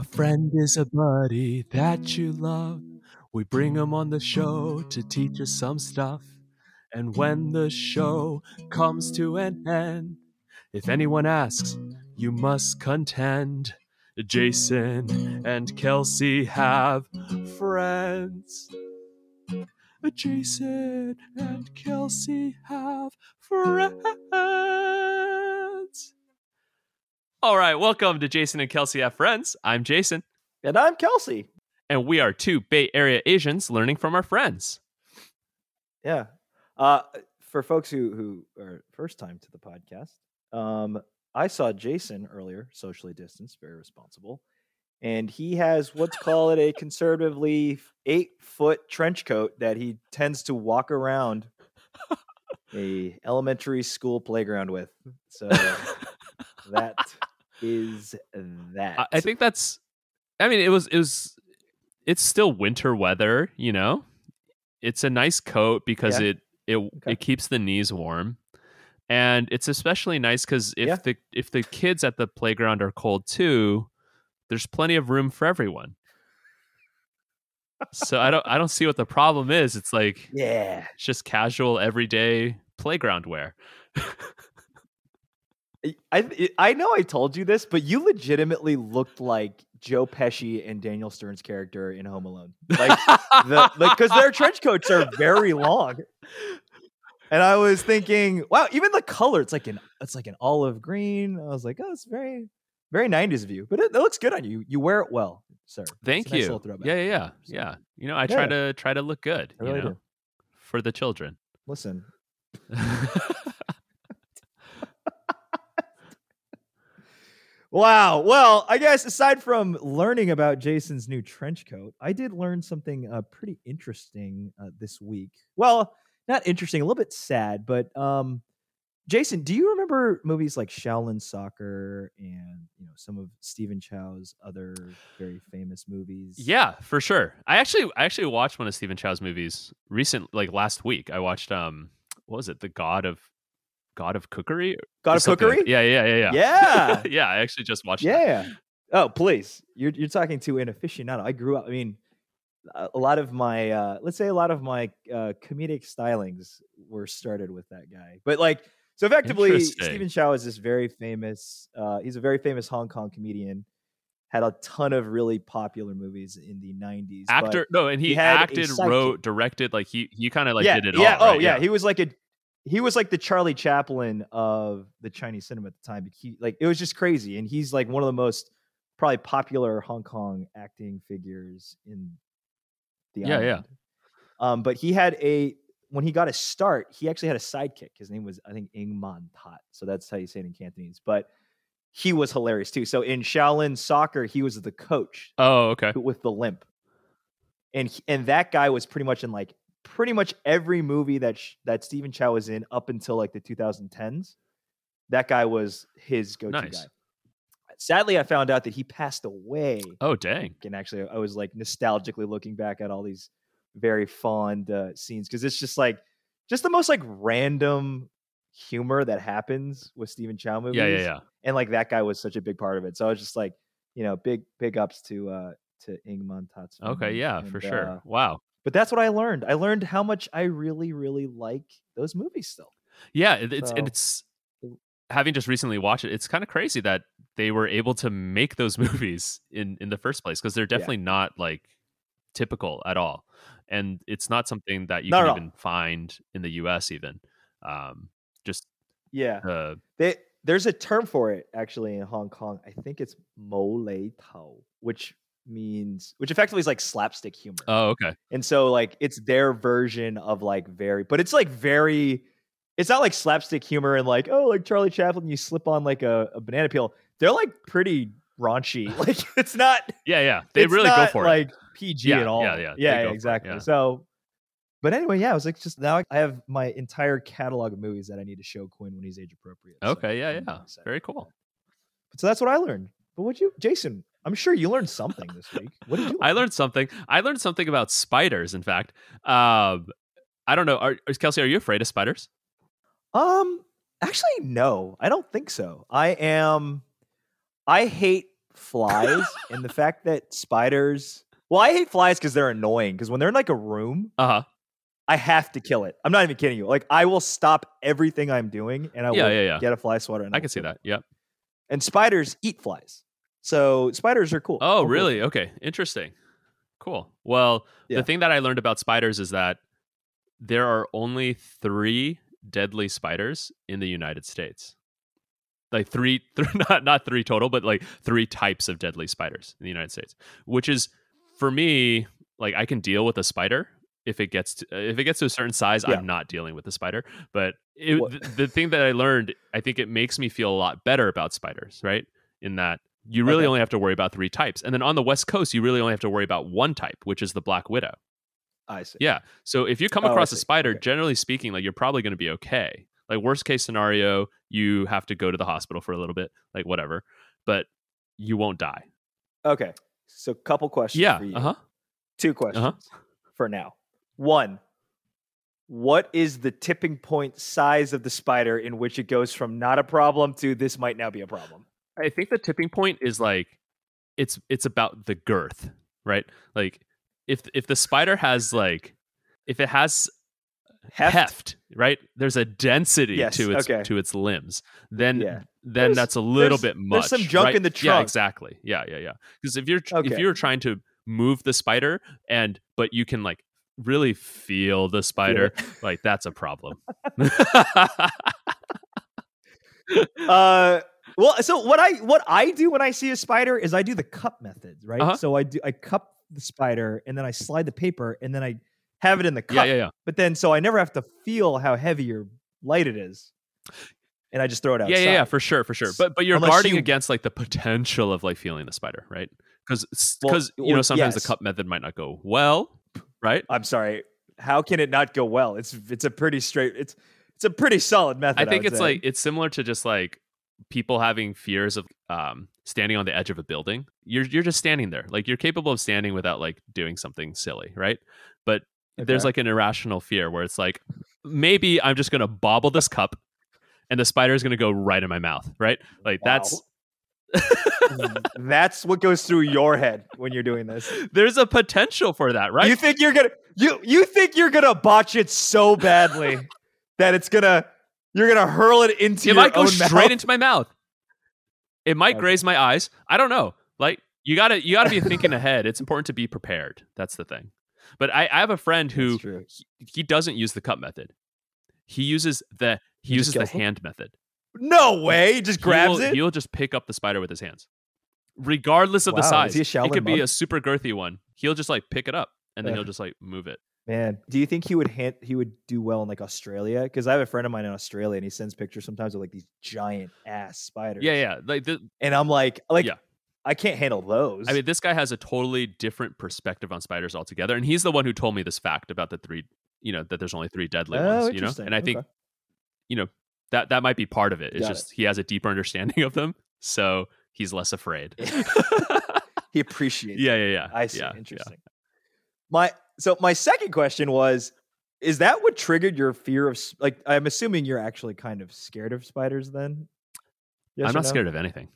A friend is a buddy that you love. We bring him on the show to teach us some stuff. And when the show comes to an end, if anyone asks, you must contend. Jason and Kelsey have friends. Jason and Kelsey have friends. All right, welcome to Jason and Kelsey Have Friends. I'm Jason, And I'm Kelsey. and we are two Bay Area Asians learning from our friends. Yeah. Uh, for folks who who are first time to the podcast, um, I saw Jason earlier, socially distanced, very responsible, and he has what's called a conservatively eight foot trench coat that he tends to walk around a elementary school playground with. So that is that. I- think that's. I mean, it was it was. It's still winter weather, you know. It's a nice coat because Yeah. it it Okay. it keeps the knees warm, and it's especially nice because if Yeah. the if the kids at the playground are cold too, there's plenty of room for everyone. so I don't I don't see what the problem is. It's like yeah. it's just casual everyday playground wear. I- I know I told you this, but you legitimately looked like Joe Pesci and Daniel Stern's character in Home Alone. Like the like because their trench coats are very long. And I was thinking, wow, even the color, it's like an it's like an olive green. I was like, oh, it's very, very 90s of you. But it, it looks good on you. You wear it well, sir. Thank nice you. Yeah, yeah, yeah, So, yeah. You know, I try Yeah. to try to look good. I you really know, do. for the children. Listen, Wow. Well, I guess aside from learning about Jason's new trench coat, I did learn something uh, pretty interesting uh, this week. Well, not interesting, a little bit sad, but um, Jason, do you remember movies like Shaolin Soccer and you know some of Stephen Chow's other very famous movies? yeah, for sure. I actually I actually watched one of Stephen Chow's movies recent, like last week. I watched um, what was it? The God of God of Cookery. God of like- Cookery. yeah, yeah, yeah, yeah. Yeah. yeah, I actually just watched. that. Yeah. Oh, please. You're you're talking to an aficionado. I grew up. I mean, a lot of my uh, let's say a lot of my uh, comedic stylings were started with that guy. But like, so effectively. Stephen Chow is this very famous. Uh, he's a very famous Hong Kong comedian. Had a ton of really popular movies in the '90s. but- Actor, no, and he, he acted, wrote, directed. Like he he kind of like yeah, did it all. yeah. all. oh, right? yeah. He was like a he was like the Charlie Chaplin of the Chinese cinema at the time. But he like it was just crazy, and he's like one of the most probably popular Hong Kong acting figures in the Yeah, yeah. Um, but he had a when he got a start, he actually had a sidekick. His name was I think Ing Man Tat, so that's how you say it in Cantonese. But he was hilarious too. So in Shaolin Soccer, he was the coach Oh, okay. with the limp. And and that guy was pretty much in like pretty much every movie that sh- that Stephen Chow was in up until like the 2010s. That guy was his go-to Nice. guy. Sadly, I found out that he passed away. Oh, dang. And actually, I was like nostalgically looking back at all these very fond uh, scenes because it's just like just the most like random humor that happens with Stephen Chow movies Yeah, yeah, yeah. and like that guy was such a big part of it. So I was just like, you know, big big ups to uh to Ingman Tatsu. Okay, yeah, for And, sure. uh, wow. But that's what I learned. I learned how much I really really like those movies still. Yeah, it- it's and it's having just recently watched it. It's kind of crazy that they were able to make those movies in in the first place because they're definitely not like typical at all, and it's not something that you Not can even find in the U.S. Even um, just Yeah. uh, They there's a term for it actually in Hong Kong. I think it's mo lei tao, which means which effectively is like slapstick humor. oh okay And so like it's their version of like very but it's like very it's not like slapstick humor and like, oh, like Charlie Chaplin, you slip on like a, a banana peel. They're like pretty raunchy. Like it's not yeah yeah they really go for it like PG Yeah, at all. yeah, yeah, Yeah, it, exactly. yeah. So but anyway, yeah, I was like just now I have my entire catalog of movies that I need to show Quinn when he's age appropriate. so okay yeah I'm yeah very cool. So that's what I learned. But what you Jason, I'm sure you learned something this week. What did you I learned something I learned something about spiders in fact um, I don't know are, Kelsey are you afraid of spiders Um, actually, no, I don't think so. I am. I hate flies and the fact that spiders. Well, I hate flies because they're annoying. Because when they're in like a room, Uh huh. I have to kill it. I'm not even kidding you. Like I will stop everything I'm doing and I Yeah, will yeah, yeah. get a fly swatter. And I will can see that. Yep. And spiders eat flies, so spiders are cool. Oh, really? Okay. Interesting. Cool. Well, Yeah. the thing that I learned about spiders is that there are only three deadly spiders in the United States. Like three, th- not not three total, but like three types of deadly spiders in the United States, which is for me like I can deal with a spider if it gets to, if it gets to a certain size. Yeah. I'm not dealing with the spider, but it, the, the thing that I learned, I think it makes me feel a lot better about spiders, right? In that you really Okay. only have to worry about three types. And then on the West Coast, you really only have to worry about one type, which is the Black Widow. I see. Yeah. So if you come Oh, across a spider, Okay. generally speaking, like you're probably going to be okay. Like worst case scenario, you have to go to the hospital for a little bit, like whatever, but you won't die. Okay. So, a couple questions. Yeah. For you. Uh huh. Two questions for now. One, what is the tipping point size of the spider in which it goes from not a problem to this might now be a problem? I think the tipping point is like it's it's about the girth, right? Like if if the spider has like if it has Heft? heft, right? There's a density Yes, to its okay. to its limbs. Then Yeah. then There's- that's a little bit much. there's some junk right? in the Yeah, trunk. exactly. Yeah, yeah, yeah. Because if you're Okay. if you're trying to move the spider and but you can like really feel the spider, like that's a problem. uh well so what i what i do when i see a spider is i do the cup method right Uh-huh. so i do i cup the spider and then i slide the paper and then i have it in the cup yeah, yeah, yeah. but then so i never have to feel how heavy or light it is and i just throw it outside Yeah, yeah, yeah, for sure, for sure. But but you're Unless guarding you- against like the potential of like feeling the spider, right? Because Well, because you know sometimes yes. the cup method might not go well, right? i'm sorry how can it not go well it's it's a pretty straight it's it's a pretty solid method I think would it's say. like it's similar to just like people having fears of um standing on the edge of a building. You're you're just standing there. Like you're capable of standing without like doing something silly, right? But there's like an irrational fear where it's like maybe I'm just gonna bobble this cup and the spider is gonna go right in my mouth, right? Like that's that's what goes through your head when you're doing this there's a potential for that, right? You think you're gonna you you think you're gonna botch it so badly that it's gonna you're gonna hurl it into it your might go own straight mouth? into my mouth. It might Okay. graze my eyes. I don't know. Like you gotta you gotta be thinking ahead. It's important to be prepared. That's the thing. But I, I have a friend who That's true. he doesn't use the cup method. He uses the he, He uses the kills them? hand method. No way! He just He grabs will- it. He'll just pick up the spider with his hands, regardless of the Wow, is size. he a it Shaolin could be monk? a super girthy one. He'll just like pick it up and then Ugh. he'll just like move it. Man, do you think he would hand, he would do well in like Australia? Because I have a friend of mine in Australia, and he sends pictures sometimes of like these giant ass spiders. Yeah, yeah. Like the, and I'm like, like, Yeah. I can't handle those. I mean, this guy has a totally different perspective on spiders altogether, and he's the one who told me this fact about the three. You know that there's only three deadly oh, ones. You know, and I think Okay. you know that that might be part of it. It's Got it. just he has a deeper understanding of them, so he's less afraid. he appreciates. yeah, yeah, yeah. I see. Yeah, Interesting. My so my second question was: Is that what triggered your fear of like? I'm assuming you're actually kind of scared of spiders. Then, Yeah. I'm not scared of anything,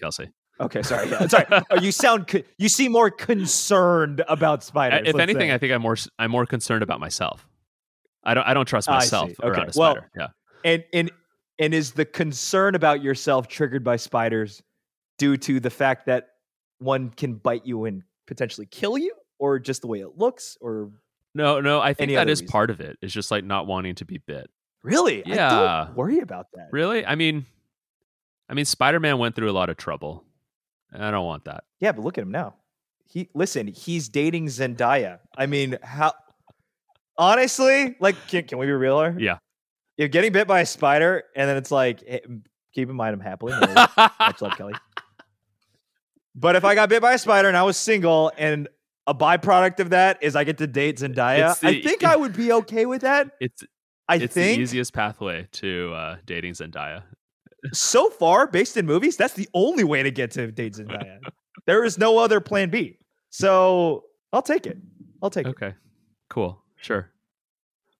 Kelsey. Okay, sorry. Yeah, sorry. Oh, you sound co- you seem more concerned about spiders. if anything, say. I think I'm more I'm more concerned about myself. I don't I don't trust myself see. around Okay, a well- spider. yeah. and and and is the concern about yourself triggered by spiders due to the fact that one can bite you and potentially kill you, or just the way it looks, or No, no. I think that is reason? part of it. It's just like not wanting to be bit. really? I Yeah. worry about that. Really? I mean, I mean, Spider Man went through a lot of trouble. I don't want that. Yeah, but look at him now. He listen, he's dating Zendaya. I mean, how honestly, like can, can we be real here? Yeah. You're getting bit by a spider, and then it's like, eh, keep in mind I'm happily married. Much love, Kelly. But if I got bit by a spider and I was single, and a byproduct of that is I get to date Zendaya, It's I the- think I would be okay with that. it's I it's think the easiest pathway to uh, dating Zendaya. so far, based in movies, that's the only way to get to date Zendaya. there is no other plan B. So I'll take it. I'll take it. Okay, cool, sure.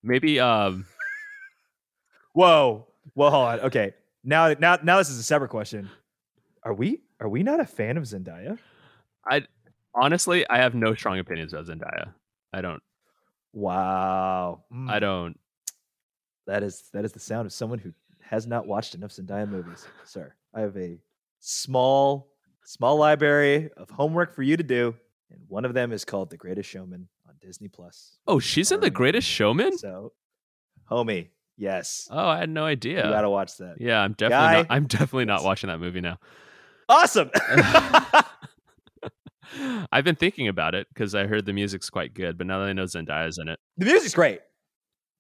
Maybe um, Whoa. Well, hold on. Okay. Now, now, now this is a separate question. Are we are we not a fan of Zendaya? Honestly, I have no strong opinions about Zendaya. I don't. Wow. I Mm, don't. That is that is the sound of someone who has not watched enough Zendaya movies, sir. I have a small small library of homework for you to do, and one of them is called The Greatest Showman on Disney Plus. Oh, she's in The Greatest Showman. So, homie, yes, Oh, I had no idea. you gotta watch that. Yeah, I'm definitely Guy? not. I'm definitely not watching that movie now. Awesome. I've been thinking about it because I heard the music's quite good, but now that I know Zendaya's in it, the music's great.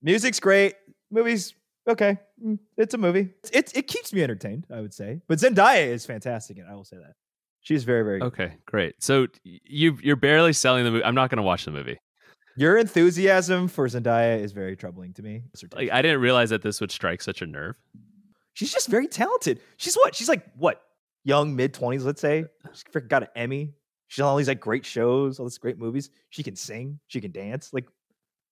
Music's great. Movies okay. Mm, It's a movie. It it keeps me entertained. I would say, but Zendaya is fantastic, and I will say that she's very very. good. okay, great. So you you're barely selling the movie. I'm not going to watch the movie. Your enthusiasm for Zendaya is very troubling to me. Like I didn't realize that this would strike such a nerve. She's just very talented. She's what? She's like what? Young, mid twenties, let's say. She's freaking got an Emmy. She's on all these like great shows, all these great movies. She can sing. She can dance. Like,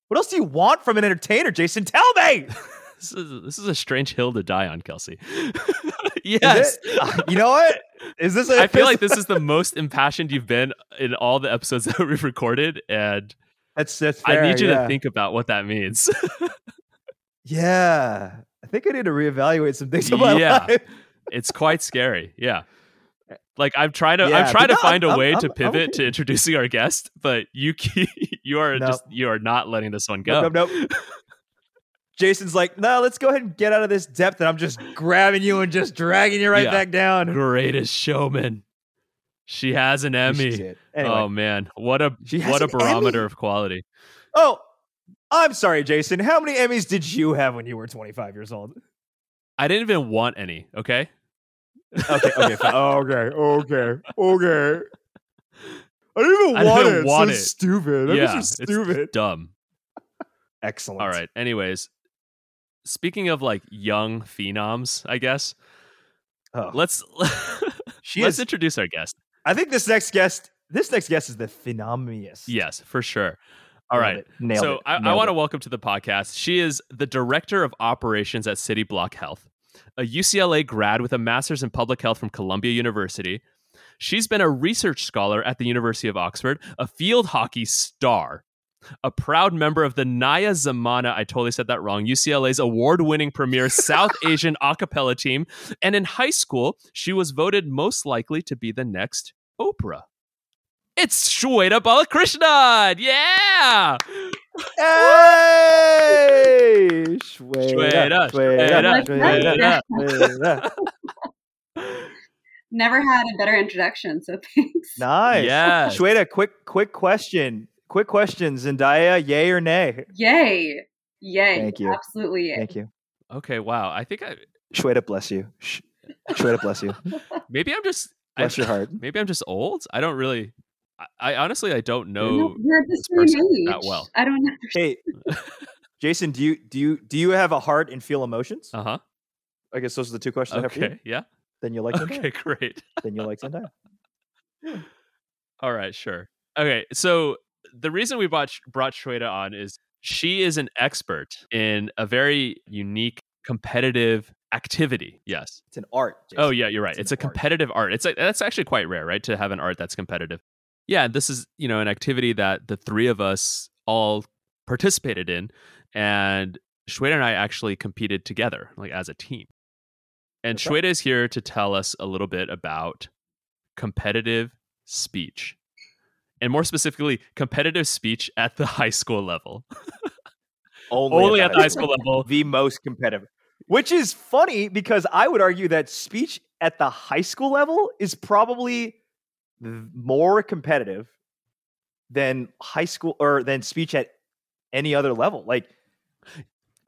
what else do you want from an entertainer, Jason? Tell me. This is this is a strange hill to die on, Kelsey. Yes. You know what? Is this? A, I feel like this is the most impassioned you've been in all the episodes that we've recorded, and That's that's. I need you yeah. to think about what that means. Yeah, I think I need to reevaluate some things Yeah. it's quite scary. Yeah. Like I'm trying to Yeah, I'm trying to no, find a I'm- way I'm- to pivot okay. to introducing our guest, but you keep, you are No. just you are not letting this one go. Nope, nope, nope. Jason's like, no, let's go ahead and get out of this depth, and I'm just grabbing you and just dragging you right Yeah. back down. Greatest showman. She has an Emmy. Anyway. Oh man, what a what a barometer Emmy? of quality. Oh, I'm sorry, Jason. How many Emmys did you have when you were 25 years old? I didn't even want any. Okay. Okay, okay, fine. okay, okay, okay. I didn't even I want it. want so it. stupid. I'm yeah, just it's stupid. dumb. Excellent. All right. Anyways, speaking of like young phenoms, I guess Oh, let's she let's is. introduce our guest. I think this next guest. This next guest is the phenomenous. Yes, for sure. All Nailed right. it. Nailed so it. I, I want to welcome to the podcast. She is the director of operations at Cityblock Health, a UCLA grad with a master's in public health from Columbia University. She's been a research scholar at the University of Oxford, a field hockey star, a proud member of the Naya Zamana, I totally said that wrong, UCLA's award winning premier South Asian a cappella team. And in high school, she was voted most likely to be the next Oprah. It's Shweta Balakrishnan! Yeah! Hey! Shweta, Shweta, Shweta, Shweta, Shweta, Shweta. Never had a better introduction, so thanks. Nice. Yeah. Shweta, quick, quick question. Quick question. Zendaya, yay or nay? Yay. Yay. Thank you. Absolutely yay. Thank you. Okay, wow. I think I Shweta, bless you. Sh- Shweta, bless you. maybe I'm just I, Bless your heart. maybe I'm just old. I don't really I, I honestly I don't know We're the same age. that well. I don't know. Hey, Jason, do you do you do you have a heart and feel emotions? Uh-huh. I guess those are the two questions I have for you. Okay. Yeah. Then you like Zendaya. Okay, great. Then you like Zendaya. All right, sure. Okay, so the reason we brought brought Shweta on is she is an expert in a very unique competitive activity. Yes. It's an art. Oh yeah, you're right. It's It's, a art. competitive art. It's a, that's actually quite rare, right? To have an art that's competitive. Yeah, this is you know an activity that the three of us all participated in, and Shweta and I actually competed together, like as a team. And That's. Shweta is here to tell us a little bit about competitive speech, and more specifically, competitive speech at the high school level. Only at the high school level. the most competitive. Which is funny because I would argue that speech at the high school level is probably more competitive than high school or than speech at any other level. Like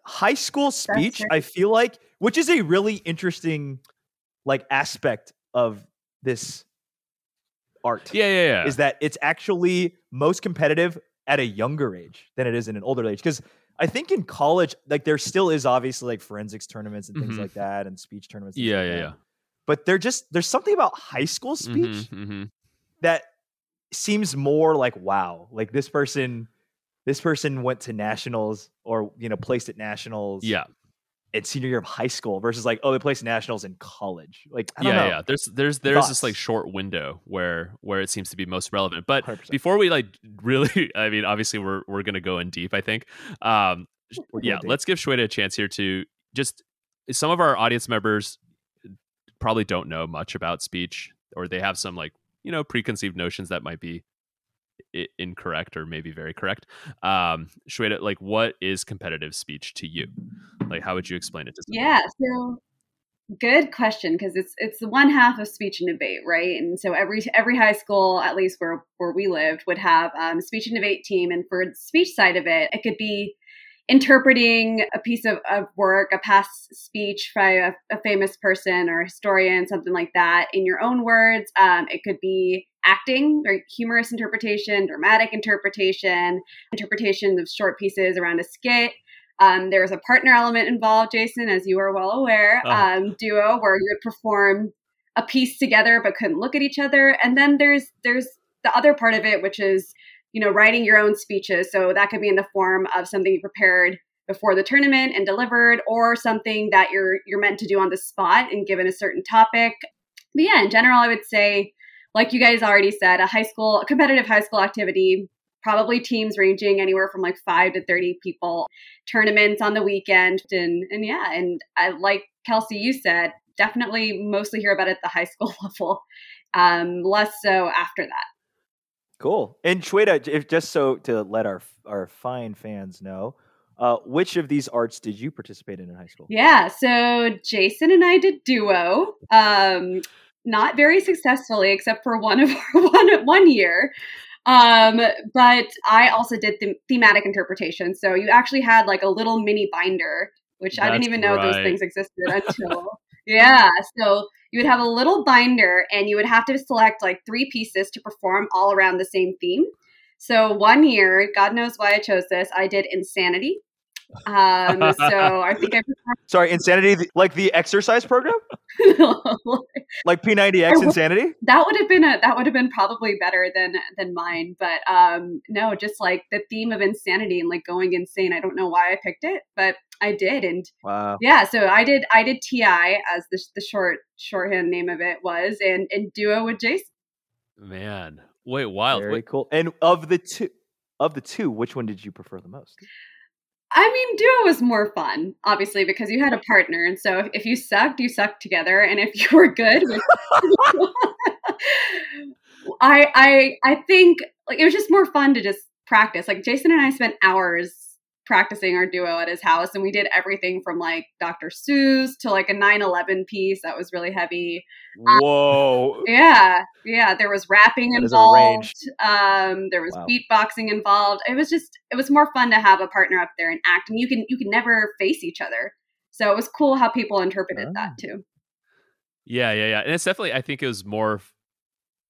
high school speech. I feel like, which is a really interesting like aspect of this art Yeah, yeah, yeah. is that it's actually most competitive at a younger age than it is in an older age. Because I think in college, like there still is obviously like forensics tournaments and things Mhm. like that, and speech tournaments. and yeah, things yeah, like yeah. But they're just there's something about high school speech Mhm, mhm. That seems more like wow, like this person, this person went to nationals or you know placed at nationals. Yeah. in senior year of high school versus like oh they placed nationals in college. Like I don't yeah, know. yeah. There's there's there's this like short window where where it seems to be most relevant. But 100%. before we like really, I mean, obviously we're we're gonna go in deep. I think. Um, We're yeah, let's give Shweta a chance here to just some of our audience members probably don't know much about speech or they have some like you know preconceived notions that might be incorrect or maybe very correct um Shweta, like what is competitive speech to you like how would you explain it to someone? Yeah, so good question because it's it's the one half of speech and debate, right? And so every every high school, at least where where we lived, would have um, a speech and debate team, and for the speech side of it, it could be interpreting a piece of, of work, a past speech by a, a famous person or a historian, something like that, in your own words. Um, it could be acting or humorous interpretation, dramatic interpretation, interpretation of short pieces around a skit. Um, there was a partner element involved, Jason, as you are well aware. Uh-huh. Um, duo where you would perform a piece together but couldn't look at each other, and then there's there's the other part of it, which is you know writing your own speeches. So that could be in the form of something you prepared before the tournament and delivered, or something that you're you're meant to do on the spot and given a certain topic. But yeah, in general, I would say, like you guys already said, a high school, a competitive high school activity, probably teams ranging anywhere from like five to thirty people tournaments on the weekend and and yeah and I, like kelsey you said definitely mostly hear about it at the high school level um less so after that Cool. And Shweta, if just so to let our our fine fans know, uh, which of these arts did you participate in in high school? yeah so jason and i did duo um not very successfully except for one of our one one year um but i also did the thematic interpretation so you actually had like a little mini binder which i didn't That's even know those things existed until yeah so you would have a little binder and you would have to select like three pieces to perform all around the same theme. So one year god knows why i chose this i did insanity um so i think i Sorry, Insanity, like the exercise program, like P90X would- Insanity. that would have been a that would have been probably better than than mine but um no just like the theme of insanity and like going insane i don't know why i picked it but i did and Wow. yeah so i did i did ti as the, the short shorthand name of it was and and duo with jason man wait wild Very Wait, cool. And of the two, of the two, which one did you prefer the most? I mean, duo was more fun, obviously, because you had a partner, and so if, if you sucked, you sucked together, and if you were good, I I I think like it was just more fun to just practice. Like Jason and I spent hours practicing our duo at his house, and we did everything from like Dr. Seuss to like a 9/11 piece that was really heavy. Whoa. Yeah, yeah. There was rapping That is a involved. Um, there was Wow. beatboxing involved. It was just it was more fun to have a partner up there and act, and you can you can never face each other. So it was cool how people interpreted Ah. that too. yeah yeah yeah and it's definitely i think it was more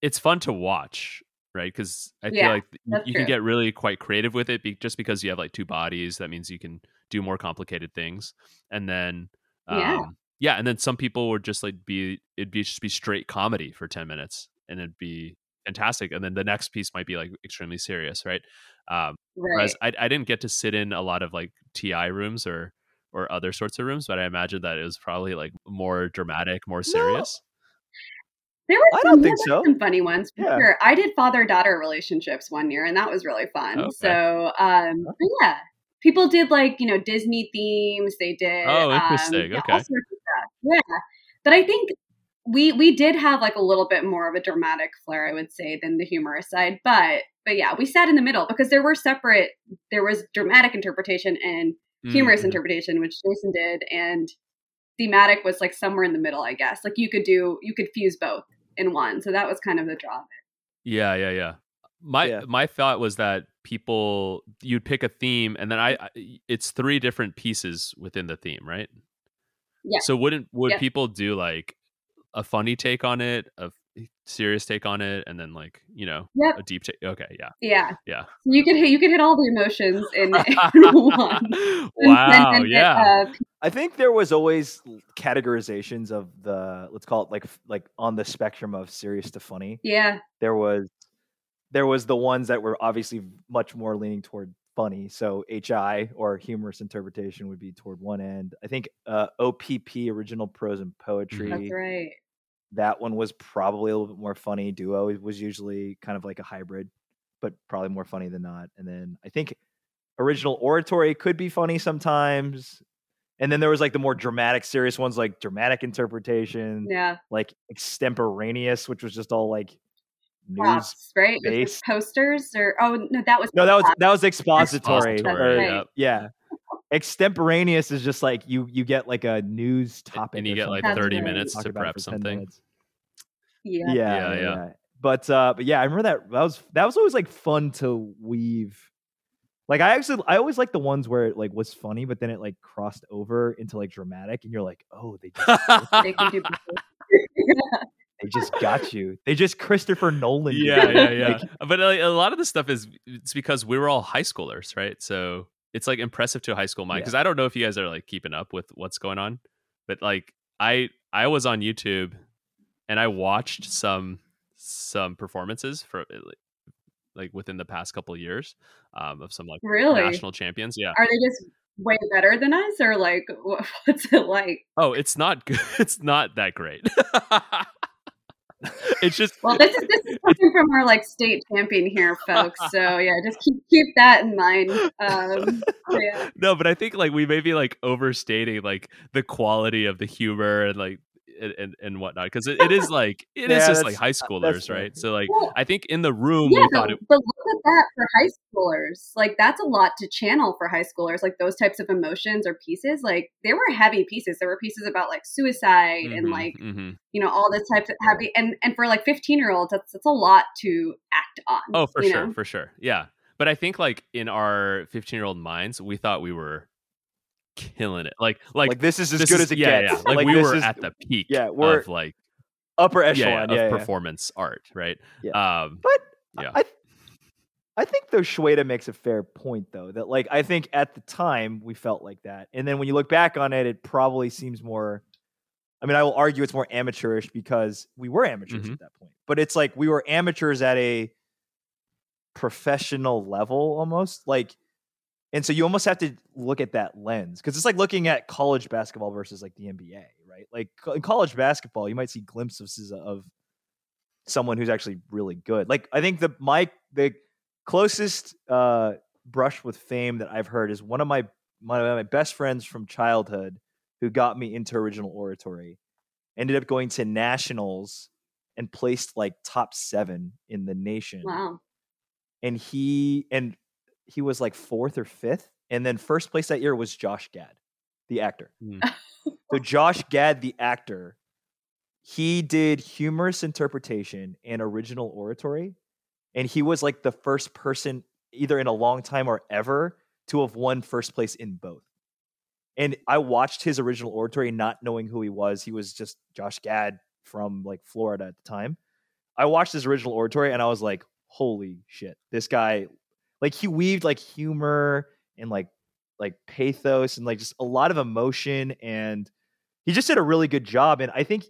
it's fun to watch right because i Yeah, feel like you true. can get really quite creative with it be- just because you have like two bodies that means you can do more complicated things and then um, Yeah. yeah and then some people would just like be it'd be just be straight comedy for 10 minutes and it'd be fantastic and then the next piece might be like extremely serious right um Right. whereas I, I didn't get to sit in a lot of like ti rooms or or other sorts of rooms but i imagine that it was probably like more dramatic more serious There were I some, don't think so. some funny ones Yeah. sure. I did father daughter relationships one year, and that was really fun. Okay. So um, but yeah, people did like you know Disney themes. They did. Oh, um, interesting. yeah, Okay. all sorts of stuff. Yeah, but I think we we did have like a little bit more of a dramatic flair, I would say, than the humorous side. But but yeah, we sat in the middle because there were separate. There was dramatic interpretation and humorous Mhm. interpretation, which Jason did, and thematic was like somewhere in the middle, I guess. Like you could do, you could fuse both in one. So that was kind of the draw. of it. Yeah, yeah, yeah. My Yeah. my thought was that people you'd pick a theme and then I, I it's three different pieces within the theme, right? Yeah. So wouldn't would Yeah. people do like a funny take on it, a f- serious take on it, and then like you know Yep. a deep take? Okay, yeah, Yeah. yeah. You could hit, you could hit all the emotions in, in one. wow, And- and- yeah. uh, I think there was always categorizations of the let's call it like like on the spectrum of serious to funny. yeah. There was there was the ones that were obviously much more leaning toward funny. So HI or humorous interpretation would be toward one end. I think uh, OPP, original prose and poetry. That's right. That one was probably a little bit more funny. Duo was usually kind of like a hybrid, but probably more funny than not. And then I think original oratory could be funny sometimes. And then there was like the more dramatic, serious ones like dramatic interpretation, Yeah. like extemporaneous, which was just all like news. Props, right? Based- posters or oh no, that was No, that was that was expository. Expository, or- right. yeah. yeah. Extemporaneous is just like you you get like a news topic, and you get like 30 right. minutes to prep something. yeah. Yeah, Yeah, yeah, yeah. yeah. But uh, but yeah, I remember that that was that was always like fun to weave. Like I actually I always like the ones where it like was funny, but then it like crossed over into like dramatic, and you're like, oh, they just, They can do both. they just got you. They just Christopher Nolan. yeah, yeah, yeah. Like, but like, a lot of the stuff is it's because we were all high schoolers, right? So it's like impressive to a high school mind Yeah. because I don't know if you guys are like keeping up with what's going on, but like I I was on YouTube and I watched some some performances for uh, like within the past couple years um, of some like Really? national champions. Yeah. Are they just way better than us, or like what's it like? Oh, it's not good. It's not that great. it's just Well, this is this is coming from our like state champion here, folks. So yeah, just keep keep that in mind. Um, yeah. no, but I think like we may be like overstating like the quality of the humor and like and and, and whatnot because it, it is like it is Yeah, just like high schoolers, right? So like I think in the room yeah, we but, thought it. but look at that for high schoolers. Like that's a lot to channel for high schoolers. Like those types of emotions or pieces. Like they were heavy pieces. There were pieces about like suicide and Mhm, like mhm. you know all this types of heavy and and for like 15 year olds that's that's a lot to act on Oh, for sure, know? for sure, yeah. But I think like in our fifteen year old minds, we thought we were killing it. Like like, like, this is as this good is- as it yeah, gets. Yeah, like, we were is at the peak. yeah, we're of like upper echelon. yeah, Yeah, of performance art, right? Yeah. Um, But Yeah. I, I think though Shweta makes a fair point though that like I think at the time we felt like that, and then when you look back on it, it probably seems more. I mean, I will argue it's more amateurish because we were amateurs Mhm. at that point, but it's like we were amateurs at a professional level almost like and so you almost have to look at that lens because it's like looking at college basketball versus like the NBA, right? Like in college basketball, you might see glimpses of someone who's actually really good. Like I think the my the closest uh brush with fame that I've heard is one of my one of my best friends from childhood who got me into original oratory. Ended up going to nationals and placed like top 7 in the nation wow and he and he was like fourth or fifth, and then first place that year was Josh Gad, the actor. Mm. so Josh Gad, the actor, he did humorous interpretation and original oratory, and he was like the first person either in a long time or ever to have won first place in both. And I watched his original oratory, not knowing who he was. He was just Josh Gad from like Florida at the time. I watched his original oratory and I was like, holy shit, this guy, like he weaved like humor and like like pathos and like just a lot of emotion and he just did a really good job. And I think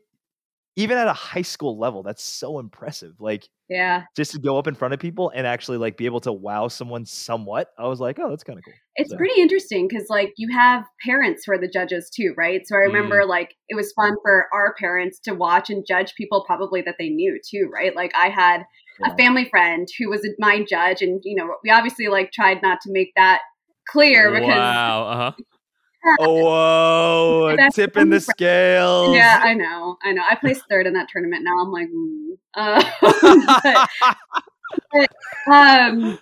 even at a high school level, that's so impressive. Like yeah just to go up in front of people and actually like be able to wow someone somewhat. I was like, oh, that's kind of cool. it's So- pretty interesting because like you have parents who are the judges too right so i remember mm. like it was fun for our parents to watch and judge people probably that they knew too right like i had Yeah. a family friend who was my judge and you know we obviously like tried not to make that clear because wow, uh huh. Oh, whoa, a That's tip in the scales. yeah i know i know i placed third in that tournament now i'm like mm. uh, but, um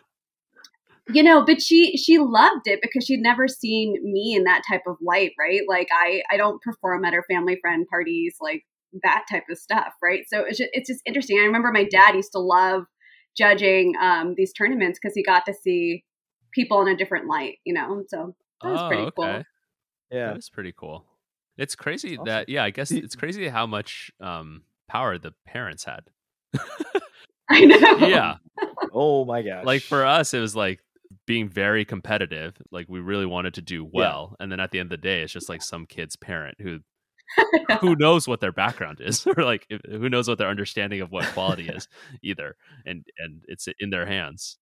you know but she she loved it because she'd never seen me in that type of light right like i i don't perform at her family friend parties like that type of stuff right so it's just, it's just interesting i remember my dad used to love judging um these tournaments because he got to see people in a different light you know so that was oh, pretty okay. cool yeah. That is pretty cool. It's crazy Awesome. that yeah, I guess it's crazy how much um power the parents had. i know yeah. Oh my gosh. Like for us it was like being very competitive, like we really wanted to do well, and then at the end of the day it's just like some kid's parent who who knows what their background is or like if, who knows what their understanding of what quality is either and and it's in their hands.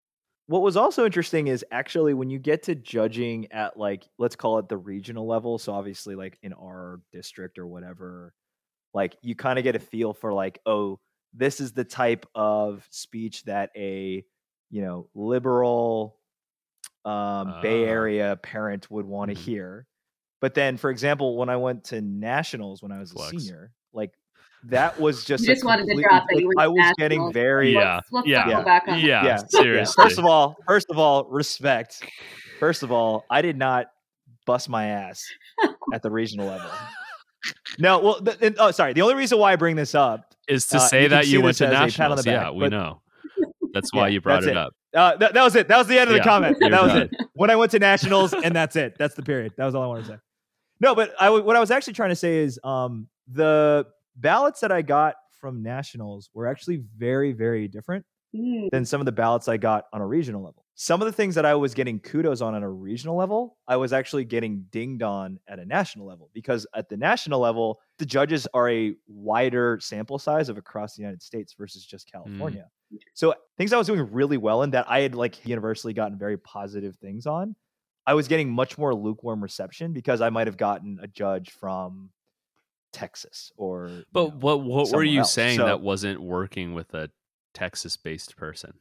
what was also interesting is actually when you get to judging at like let's call it the regional level so obviously like in our district or whatever like you kind of get a feel for like oh this is the type of speech that a you know liberal um, bay Ah. area parent would want to Mhm. hear but then for example when i went to nationals when i was Flex. a senior like that was just You just wanted to drop that you went i to was getting very Yeah, Let's, let's yeah. circle back on Yeah, yeah. seriously. First of all, first of all, respect. First of all, I did not bust my ass at the regional level. No, well, th- and- oh, sorry. The only reason why I bring this up, is to Uh, say you that you went to as a pat on the nationals. Yeah, we but- know. That's why Yeah, you brought it, it. up. uh, that, that was it. That was the end of the Yeah, comment. That was done. it. When I went to nationals, and that's it. That's the period. That was all I wanted to say. No, but I, w- what I was actually trying to say is um, the ballots that I got from nationals were actually very, very different Mm, than some of the ballots I got on a regional level. Some of the things that I was getting kudos on on a regional level, I was actually getting dinged on at a national level because at the national level, the judges are a wider sample size of across the United States versus just California. So things I was doing really well in that I had like universally gotten very positive things on. I was getting much more lukewarm reception because I might have gotten a judge from Texas or you But know, what what were you else. saying So- that wasn't working with a Texas-based person?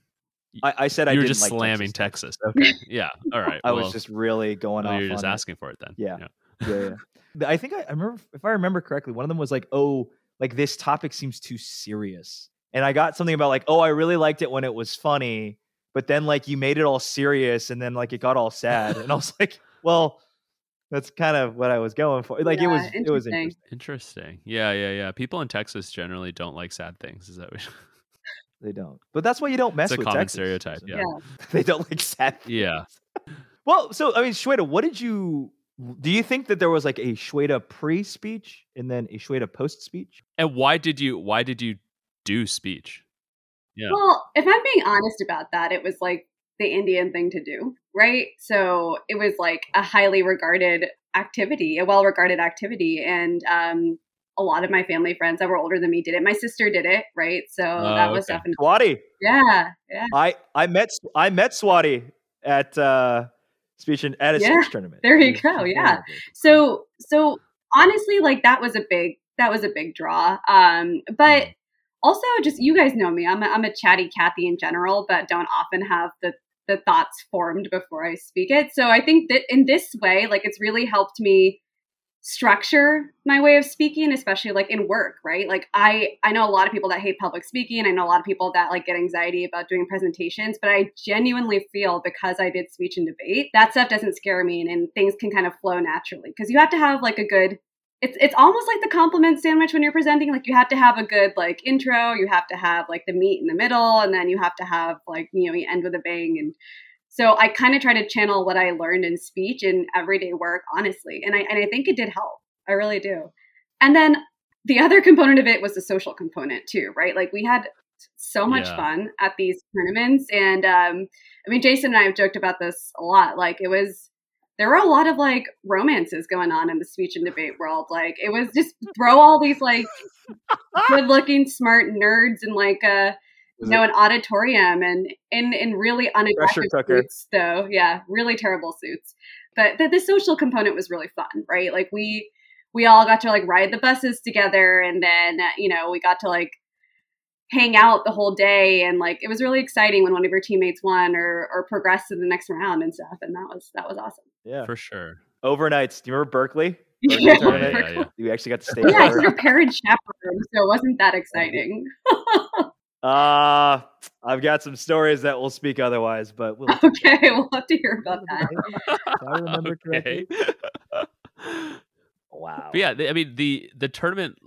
I, I said I you were didn't just like slamming Texas. Texas. Okay, yeah, all right. I well, was just really going well, off. you're just on it. asking for it then. Yeah. yeah, yeah. But I think I, I remember if I remember correctly, one of them was like, "Oh, like this topic seems too serious," and I got something about like, "Oh, I really liked it when it was funny, but then like you made it all serious, and then like it got all sad," and I was like, "Well, that's kind of what I was going for." Like it was, it was interesting. interesting. Interesting. Yeah, yeah, yeah. People in Texas generally don't like sad things. Is that what They don't, but that's why you don't mess It's a with common Texas. stereotype, So yeah. yeah. they don't like sad. Things. Yeah. Well, so I mean, Shweta, what did you? Do you think that there was like a Shweta pre-speech and then a Shweta post-speech? And why did you why did you do speech? Yeah. Well, if I'm being honest about that, it was like the Indian thing to do, right? So it was like a highly regarded activity, a well regarded activity. And um, a lot of my family friends that were older than me did it. My sister did it, right? So that was Oh, okay. definitely, Swati, yeah, yeah. I I met I met Swati at uh speech and at a Yeah, speech tournament. there you go, yeah. So, so honestly, like that was a big, that was a big draw. Um, but Mm. Also just you guys know me. I'm a, I'm a chatty Kathy in general, but don't often have the the thoughts formed before I speak it. So I think that in this way, like it's really helped me structure my way of speaking especially like in work right like i i know a lot of people that hate public speaking i know a lot of people that like get anxiety about doing presentations but i genuinely feel because i did speech and debate that stuff doesn't scare me and, and things can kind of flow naturally because you have to have like a good it's it's almost like the compliment sandwich when you're presenting like you have to have a good like intro you have to have like the meat in the middle and then you have to have like you know you end with a bang and so I kind of try to channel what I learned in speech in everyday work, honestly. And I and I think it did help. I really do. And then the other component of it was the social component too, right? Like we had so much Yeah. fun at these tournaments. And um, I mean, Jason and I have joked about this a lot. Like it was there were a lot of like romances going on in the speech and debate world. Like it was just throw all these like good looking, smart nerds in like a Was you know, it- an auditorium and in in really unattractive suits, though. Yeah, really terrible suits. But the, the social component was really fun, right? Like we we all got to like ride the buses together, and then uh, you know we got to like hang out the whole day, and like it was really exciting when one of your teammates won or or progressed to the next round and stuff, and that was that was awesome. Yeah. For sure. Overnights. Do you remember Berkeley? Berkeley Yeah, tournament? Yeah, yeah, We actually got to stay there. yeah, I over. took a parent chaperone, so it wasn't that exciting. Uh I've got some stories that will speak otherwise, but we'll okay, we'll have to hear about that. If I remember correctly. Wow. But yeah, I mean the the tournament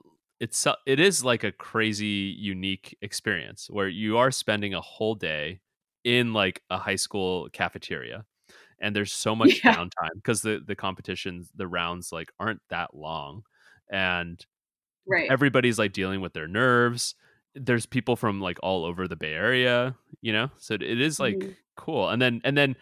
it's it is like a crazy unique experience where you are spending a whole day in like a high school cafeteria and there's so much Yeah. downtime because the the competitions the rounds like aren't that long and Right. everybody's like dealing with their nerves there's people from like all over the bay area you know so it is like Mhm. cool and then and then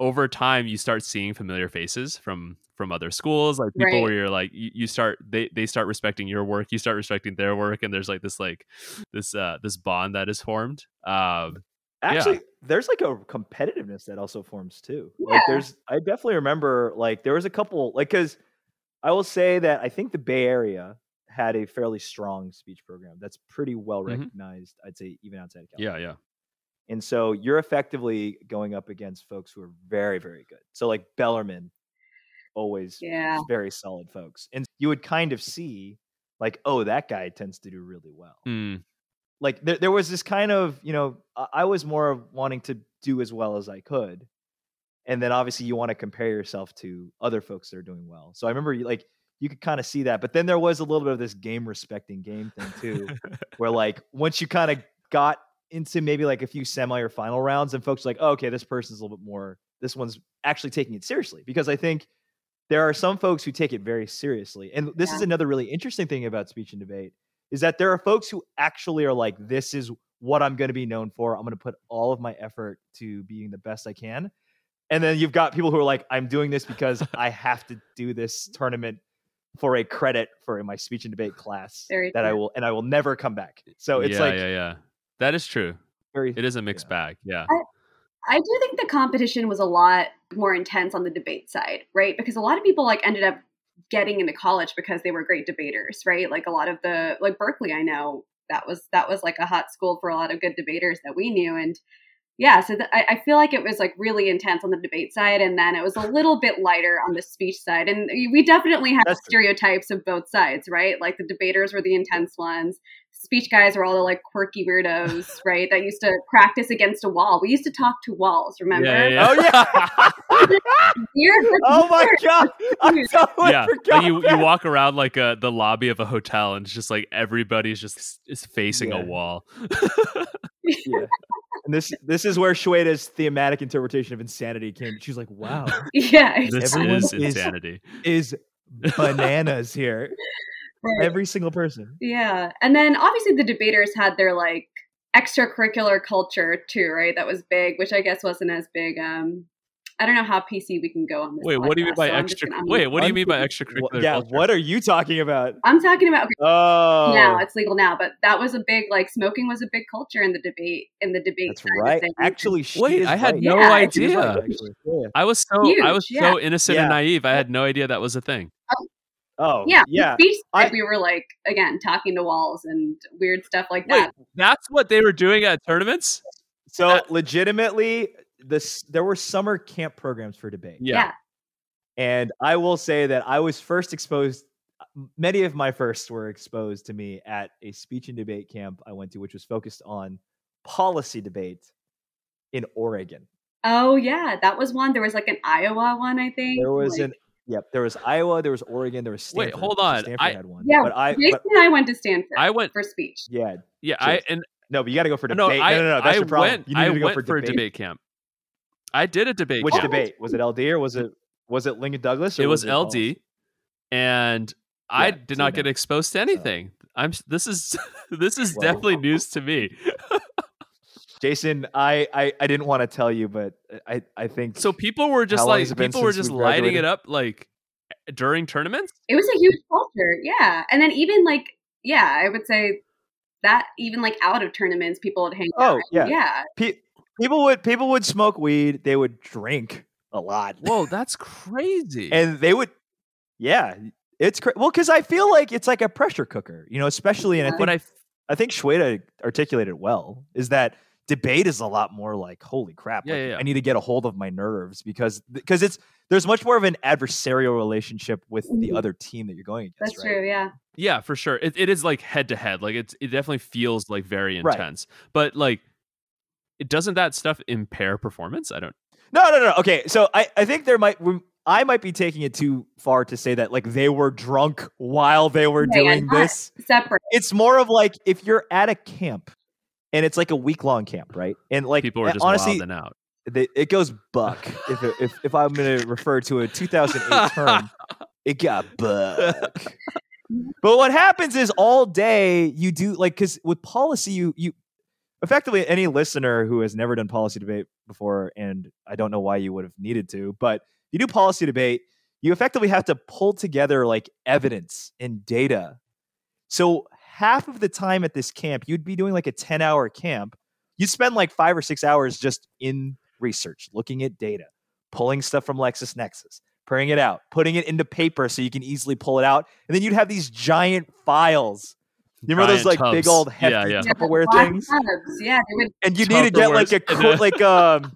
over time you start seeing familiar faces from from other schools like people Right. where you're like you, you start they they start respecting your work you start respecting their work and there's like this like this uh this bond that is formed um Actually, there's like a competitiveness that also forms too. Like there's I definitely remember like there was a couple like cuz I will say that I think the Bay Area had a fairly strong speech program that's pretty well Mhm. recognized, I'd say even outside of California. Yeah, yeah. And so you're effectively going up against folks who are very, very good. So like Bellarmine, always Yeah. very solid folks. And you would kind of see like, oh, that guy tends to do really well. Mm, Like there, there was this kind of, you know, I, I was more of wanting to do as well as I could. And then obviously you want to compare yourself to other folks that are doing well. So I remember you like you could kind of see that. But then there was a little bit of this game respecting game thing too where like once you kind of got into maybe like a few semi or final rounds and folks are like oh, okay this person's a little bit more this one's actually taking it seriously because i think there are some folks who take it very seriously and this is another really interesting thing about speech and debate is that there are folks who actually are like this is what i'm going to be known for i'm going to put all of my effort to being the best i can and then you've got people who are like i'm doing this because i have to do this tournament for a credit for my speech and debate class Very that I will and I will never come back. So it's yeah, like yeah, yeah. That is true. very It is a mixed yeah. bag. Yeah. I do think the competition was a lot more intense on the debate side, right? Because a lot of people like ended up getting into college because they were great debaters, right? Like a lot of the like Berkeley, I know that was that was like a hot school for a lot of good debaters that we knew, and yeah, so th- I, I feel like it was like really intense on the debate side, and then it was a little bit lighter on the speech side, and we definitely had That's true. stereotypes of both sides, right? Like the debaters were the intense ones, speech guys were all the like quirky weirdos, right? That used to practice against a wall. We used to talk to walls, remember? Yeah, yeah, Oh yeah. Weird. oh my god. I totally yeah. forgot. Like you, you walk around like uh, the lobby of a hotel and it's just like everybody's just is facing Yeah. a wall. yeah. And this this is where Shweta's thematic interpretation of insanity came. She's like, wow, Yeah, this Everyone is is- insanity. is bananas here. right. Every single person. yeah. And then obviously the debaters had their like extracurricular culture too, right? That was big, which I guess wasn't as big. Um, I don't know how PC we can go on this. Wait, what do you mean by so extra? gonna- Wait, what do you mean by Wha- extracurricular? yeah, culture? what are you talking about? I'm talking about okay, Oh, now. It's legal now, but that was a big like smoking was a big culture in the debate in the debate. that's right. Actually, she Wait, is I had right. no Yeah, She right, idea. Yeah. I was so I was Huge, so innocent and naive. I had no idea that was a thing. Oh, oh yeah, yeah. the I- we were like again talking to walls and weird stuff like Wait, that. that's what they were doing at tournaments? So That- legitimately, this there were summer camp programs for debate. Yeah. Yeah. And I will say that I was first exposed, many of my firsts were exposed to me at a speech and debate camp I went to, which was focused on policy debate in Oregon. Oh yeah, that was one. There was like an Iowa one, I think. There was like- an, yep, there was Iowa, there was Oregon, there was Wait, Stanford. hold on. Stanford I- had one. Yeah, but I, Jason but, and I went to Stanford I went for speech. yeah, yeah, I and no, but you got to go for no, debate. I no, no, no, that's I your problem. went you need I to go went for for a debate camp. I did a debate Which camp. debate? Was it LD or was it, was it Lincoln Douglas? Or It was policy? LD and I did not get exposed to anything. I'm this is this is Well- definitely news to me. Jason, I, I, I didn't want to tell you, but I, I think So people were just like has it been people were just we lighting it up like during tournaments. It was a huge culture, yeah. And then even like, yeah, I would say that even like out of tournaments, people would hang Oh, out. yeah. yeah. Pe- people would people would smoke weed. They would drink a lot, Whoa, that's crazy. and they would, yeah, it's cra- well because I feel like it's like a pressure cooker, you know. Especially, and I think but I I think Shweta articulated well. Is that debate is a lot more like holy crap. Yeah, like, yeah, yeah. I need to get a hold of my nerves because because it's there's much more of an adversarial relationship with the Mhm. other team that you're going against. That's right? true, yeah. Yeah, for sure. It, it is like head to head. Like it's it definitely feels like very Right. intense. But like it doesn't that stuff impair performance? I don't No, no, no. Okay, so I, I think there might I might be taking it too far to say that like they were drunk while they were Yeah, yeah, doing this. Separate. It's more of like if you're at a camp and it's like a week long camp, right? And like people are eh, just honestly, wilding out. they, it goes buck. if, it- if if I'm going to refer to a 2008 term, it got buck. But what happens is all day you do like because with policy you you effectively any listener who has never done policy debate before and I don't know why you would have needed to, but you do policy debate, you effectively have to pull together like evidence and data. So half of the time at this camp, you'd be doing like a 10 hour camp you'd spend like five or six hours just in research, looking at data, pulling stuff from LexisNexis, printing it out, putting it into paper so you can easily pull it out, and then you'd have these giant files. You remember those Giant like big old hefty Yeah, yeah. Tupperware Black things? tubs, Yeah, they would. and you need to get like a Tupperwares. cr- like um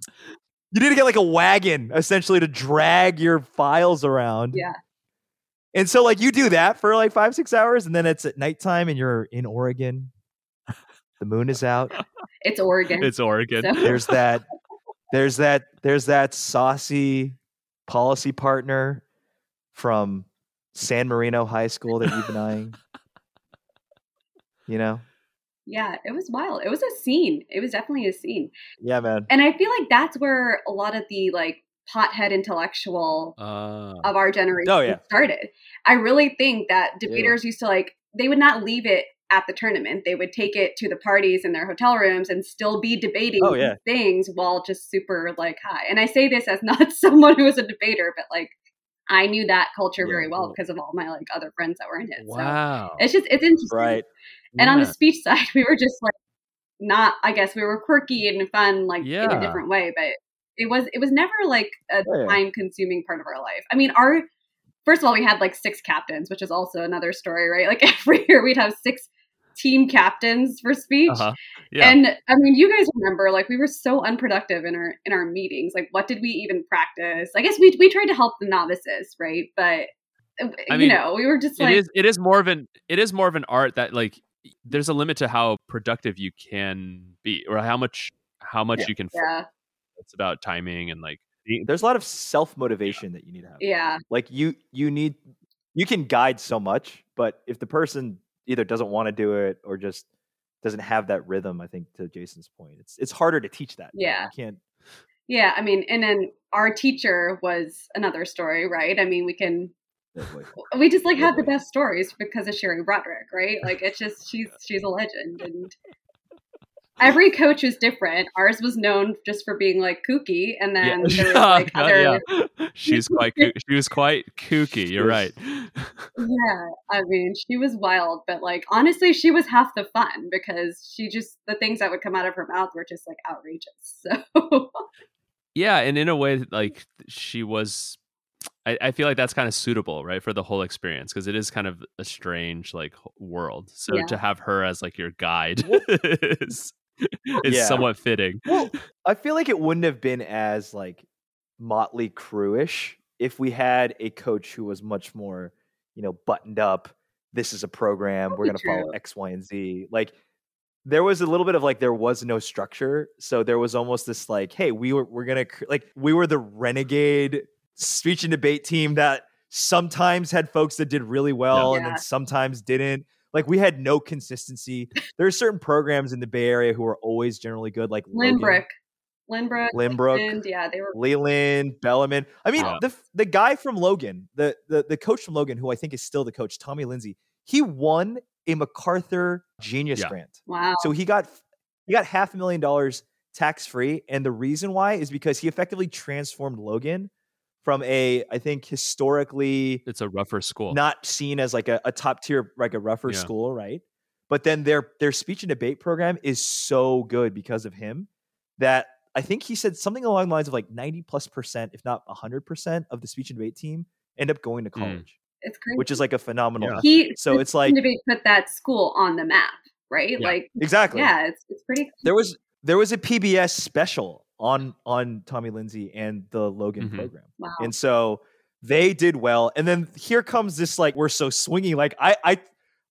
you need to get like a wagon essentially to drag your files around Yeah. and so like you do that for like five six hours and then it's at nighttime and you're in oregon the moon is out It's Oregon. It's Oregon. So- there's that there's that there's that saucy policy partner from san marino high school that you've been eyeing you know yeah, it was wild. It was a scene. It was definitely a scene. yeah man And I feel like that's where a lot of the like pothead intellectual Uh, of our generation Oh, yeah. started. I really think that Yeah. debaters used to like they would not leave it at the tournament. They would take it to the parties in their hotel rooms and still be debating Oh, yeah. things while just super like high. And I say this as not someone who was a debater, but like I knew that culture Yeah, very well cool. because of all my like other friends that were in it. So wow. it's just it's interesting. right And on the speech side, we were just like not. I guess we were quirky and fun, like in a different way. But it was it was never like a yeah. time consuming part of our life. I mean, our first of all, we had like six captains, which is also another story, right? Like every year we'd have six team captains for speech. Uh-huh. Yeah. And I mean, you guys remember, like we were so unproductive in our in our meetings. Like, what did we even practice? I guess we we tried to help the novices, right? But I you mean, know, we were just it like, is it is more of an it is more of an art that like there's a limit to how productive you can be or how much how much Yeah. you can yeah, it's about timing and like there's a lot of self motivation that you need to have yeah, like you you need you can guide so much but if the person either doesn't want to do it or just doesn't have that rhythm i think to jason's point it's it's harder to teach that Yeah. you can't Yeah, I mean, and then our teacher was another story, right? I mean, we can we just like have the best stories because of Sherry Broderick, right? Like it's just she's she's a legend and every coach is different. Ours was known just for being like kooky and then there was like Yeah, other yeah. she's quite koo- she was quite kooky you're right Yeah, I mean, she was wild, but like honestly, she was half the fun because she just the things that would come out of her mouth were just like outrageous. So yeah and in a way like she was I, I feel like that's kind of suitable right for the whole experience because it is kind of a strange like world so Yeah. to have her as like your guide is, is Yeah. somewhat fitting well i feel like it wouldn't have been as like motley crewish if we had a coach who was much more you know buttoned up this is a program we're going to follow x y and z like there was a little bit of like there was no structure so there was almost this like hey we were we're gonna like we were the renegade speech and debate team that sometimes had folks that did really well and then sometimes didn't like we had no consistency there are certain programs in the bay area who are always generally good like Logan, Lynbrook, Lynbrook, Lynbrook, and yeah, they were Leland, Bellarmine. I mean, Wow. the the guy from Logan, the, the the coach from Logan, who I think is still the coach, Tommy Lindsey, he won a MacArthur Genius Yeah. Grant. wow. So he got he got half a million dollars tax free, and the reason why is because he effectively transformed Logan from a I think historically it's a rougher school not seen as like a, a top tier like a rougher Yeah. school, right? But then their their speech and debate program is so good because of him that I think he said something along the lines of like 90 plus percent, if not 100 percent of the speech and debate team end up going to Mm. college, it's crazy. which is like a phenomenal. Yeah. he So it's like debate put that school on the map, right? Yeah. Like exactly. yeah, it's it's pretty. There was there was a PBS special on on Tommy Lindsey and the Logan Mhm. program. Wow. And so they did well. And then here comes this like we're so swingy. Like I I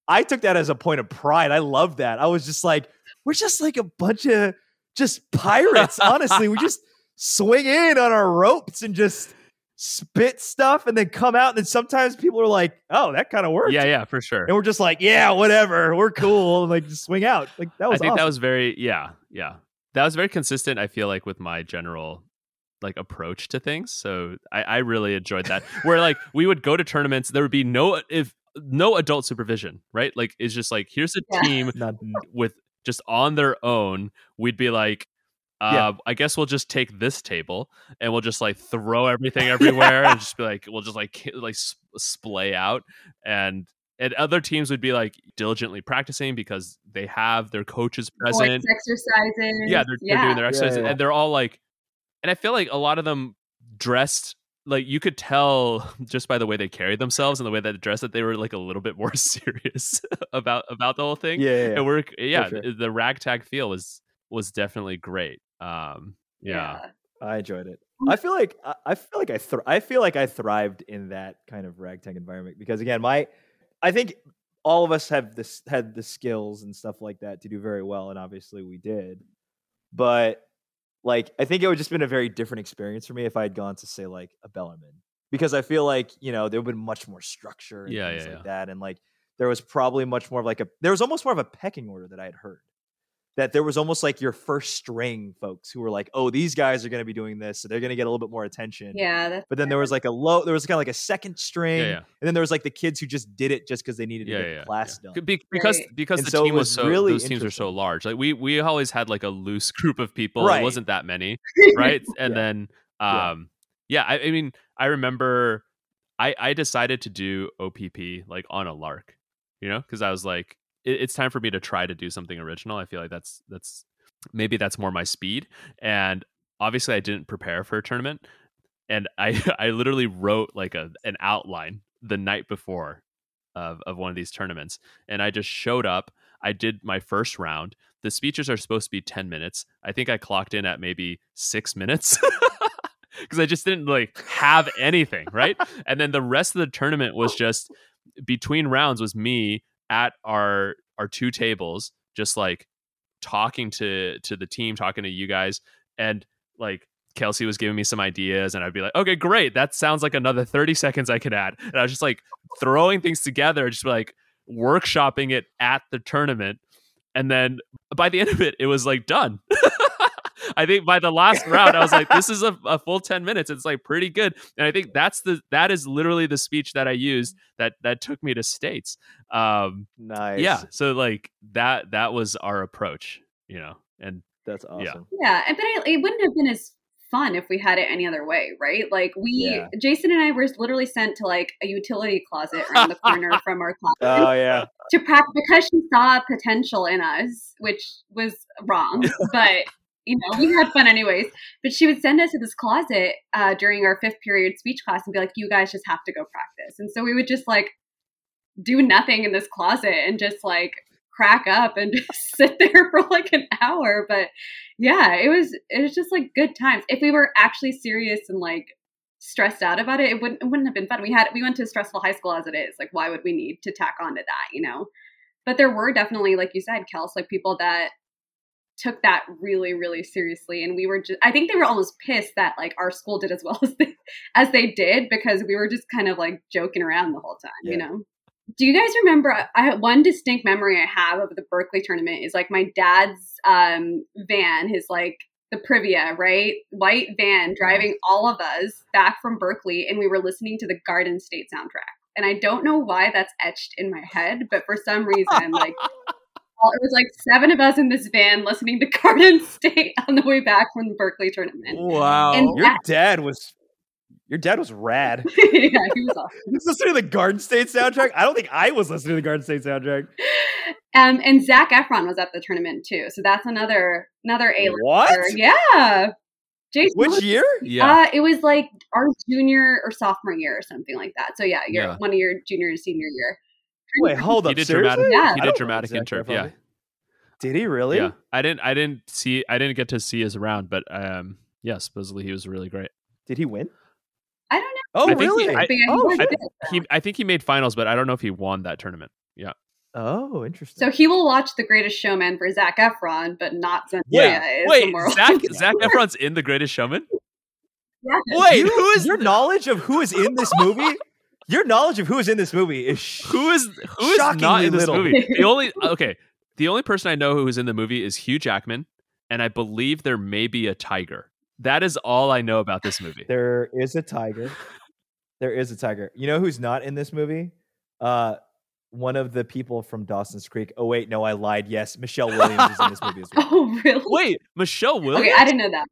I took that as a point of pride. I love that. I was just like, we're just like a bunch of just pirates, honestly. we just swing in on our ropes and just spit stuff and then come out. And then sometimes people are like, oh, that kind of works." yeah yeah for sure And we're just like, yeah, whatever. We're cool. And like just swing out. Like that was I think that was very yeah, yeah. That was very consistent, I feel like, with my general like approach to things. So I, I really enjoyed that. Where like we would go to tournaments, there would be no if no adult supervision, right? Like it's just like here's a Yeah. team with just on their own. We'd be like, uh, Yeah. I guess we'll just take this table and we'll just like throw everything everywhere and just be like, we'll just like like s- splay out and and other teams would be like diligently practicing because they have their coaches Voice present. exercises. Yeah, they're, they're doing their exercises, yeah. and they're all like, and I feel like a lot of them dressed like you could tell just by the way they carried themselves and the way they dressed that they were like a little bit more serious about about the whole thing. Yeah, yeah, yeah. and we're yeah, sure. the, the ragtag feel was was definitely great. Um, yeah, I enjoyed it. Mm. I feel like I- I feel like I thr- I feel like I thrived in that kind of ragtag environment because again, my I think all of us have this had the skills and stuff like that to do very well, and obviously we did. But like, I think it would just been a very different experience for me if I had gone to say like a Bellarmine because I feel like you know there would have been much more structure and Yeah, things yeah, like yeah. that, and like there was probably much more of like a there was almost more of a pecking order that I had heard that there was almost like your first string folks who were like, oh, these guys are going to be doing this, so they're going to get a little bit more attention. Yeah, But then there was like a low, there was kind of like a second string, yeah, yeah. and then there was like the kids who just did it just because they needed yeah, to get yeah, class yeah. done. Be- because Right. because And the so team was was so really those teams were so large. Like we we always had like a loose group of people. Right. It wasn't that many, right? And Yeah. then Yeah. um yeah, I, I mean I remember I I decided to do OPP like on a lark, you know, because I was like it, it's time for me to try to do something original. I feel like that's that's maybe that's more my speed. And obviously I didn't prepare for a tournament and I I literally wrote like a an outline the night before of of one of these tournaments and I just showed up. I did my first round. The speeches are supposed to be 10 minutes. I think I clocked in at maybe 6 minutes. Cuz I just didn't like have anything, right? and then the rest of the tournament was just between rounds was me at our our two tables just like talking to to the team, talking to you guys and like Kelsey was giving me some ideas and I'd be like, okay, great. That sounds like another 30 seconds I could add. And I was just like throwing things together, just like workshopping it at the tournament. And then by the end of it, it was like done. I think by the last round, I was like, this is a, a full 10 minutes. It's like pretty good. And I think that's the that is literally the speech that I used that that took me to states. Um nice. yeah. So like that that was our approach, you know. And that's awesome. Yeah, and but it, it wouldn't have been as fun if we had it any other way, right? Like we, Yeah. Jason and I were literally sent to like a utility closet around the corner from our class Oh yeah, to practice because she saw potential in us, which was wrong, but. You know, we had fun anyways. But she would send us to this closet uh, during our fifth period speech class and be like, "You guys just have to go practice." And so we would just like do nothing in this closet and just like crack up and just sit there for like an hour. But yeah, it was it was just like good times. If we were actually serious and like stressed out about it, it wouldn't it wouldn't have been fun. We had we went to stressful high school as it is. Like why would we need to tack on to that, you know? But there were definitely, like you said, Kels, like people that took that really, really seriously. And we were just I think they were almost pissed that like our school did as well as they as they did because we were just kind of like joking around the whole time, you know? Do you guys remember? I one distinct memory I have of the Berkeley tournament is like my dad's um, van, his like the Previa, right, white van, driving all of us back from Berkeley, and we were listening to the Garden State soundtrack. And I don't know why that's etched in my head, but for some reason, like all, it was like seven of us in this van listening to Garden State on the way back from the Berkeley tournament. wow. And your dad was your dad was rad. yeah, he was awesome. He was listening to the Garden State soundtrack. I don't think I was listening to the Garden State soundtrack. Um, and Zac Efron was at the tournament too, so that's another another A. What? Yeah, Jason. Which year? yeah. Uh, it was like our junior or sophomore year or something like that. So yeah, your Yeah. one of your junior and senior year. Wait, hold up. he did seriously? dramatic Yeah. he did dramatic Zac interp, yeah. Did he really? Yeah. I didn't I didn't see I didn't get to see his round, but um yeah, supposedly he was really great. Did he win? I don't know. Oh, I think he- really? I- but he oh, I, he I think he made finals, but I don't know if he won that tournament. Yeah. oh, interesting. So he will watch The Greatest Showman for Zac Efron, but not Zendaya. Yeah. Wait, moral. Zach Zac Efron's in The Greatest Showman? Yeah. Wait, You- who is your knowledge of who is in this movie? Your knowledge of who is in this movie is sh- who is who is not in this little. movie? The only okay, the only person I know who is in the movie is Hugh Jackman, and I believe there may be a tiger. That is all I know about this movie. There is a tiger. There is a tiger. You know who's not in this movie? Uh one of the people from Dawson's Creek. Oh wait, no, I lied. Yes, Michelle Williams is in this movie as well. Oh really? Wait, Michelle Williams? Okay, I didn't know that.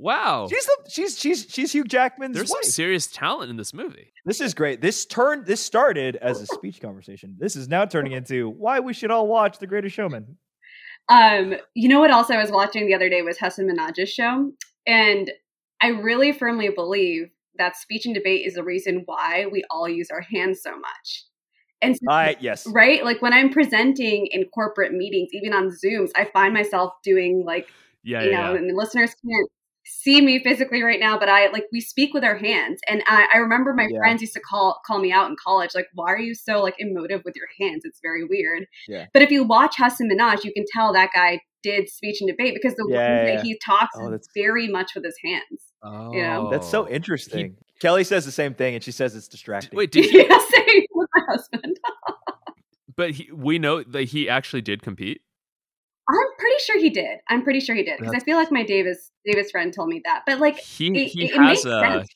Wow. She's the she's she's she's Hugh Jackman's There's some serious talent in this movie. This is great. This turned this started as a speech conversation. This is now turning into why we should all watch The Greatest Showman. Um, you know what else I was watching the other day was Hasan Minhaj's show. And I really firmly believe that speech and debate is the reason why we all use our hands so much. And so- I yes. right? Like when I'm presenting in corporate meetings, even on Zooms, I find myself doing like, Yeah, you yeah, know, yeah. and the listeners can't see me physically right now, but I like we speak with our hands. And I, I remember my Yeah. friends used to call call me out in college, like, why are you so like emotive with your hands? It's very weird. Yeah. But if you watch Hasan Minhaj, you can tell that guy did speech and debate because the Yeah, way yeah, that he talks Oh, is that's- very much with his hands. Oh, you know, oh. That's so interesting. Kelly says the same thing and she says it's distracting. Wait, did you? yeah, same with my husband. But he, we know that he actually did compete. I'm pretty sure he did. I'm pretty sure he did because I feel like my Davis Davis friend told me that. But like, He it, he it, it has makes a sense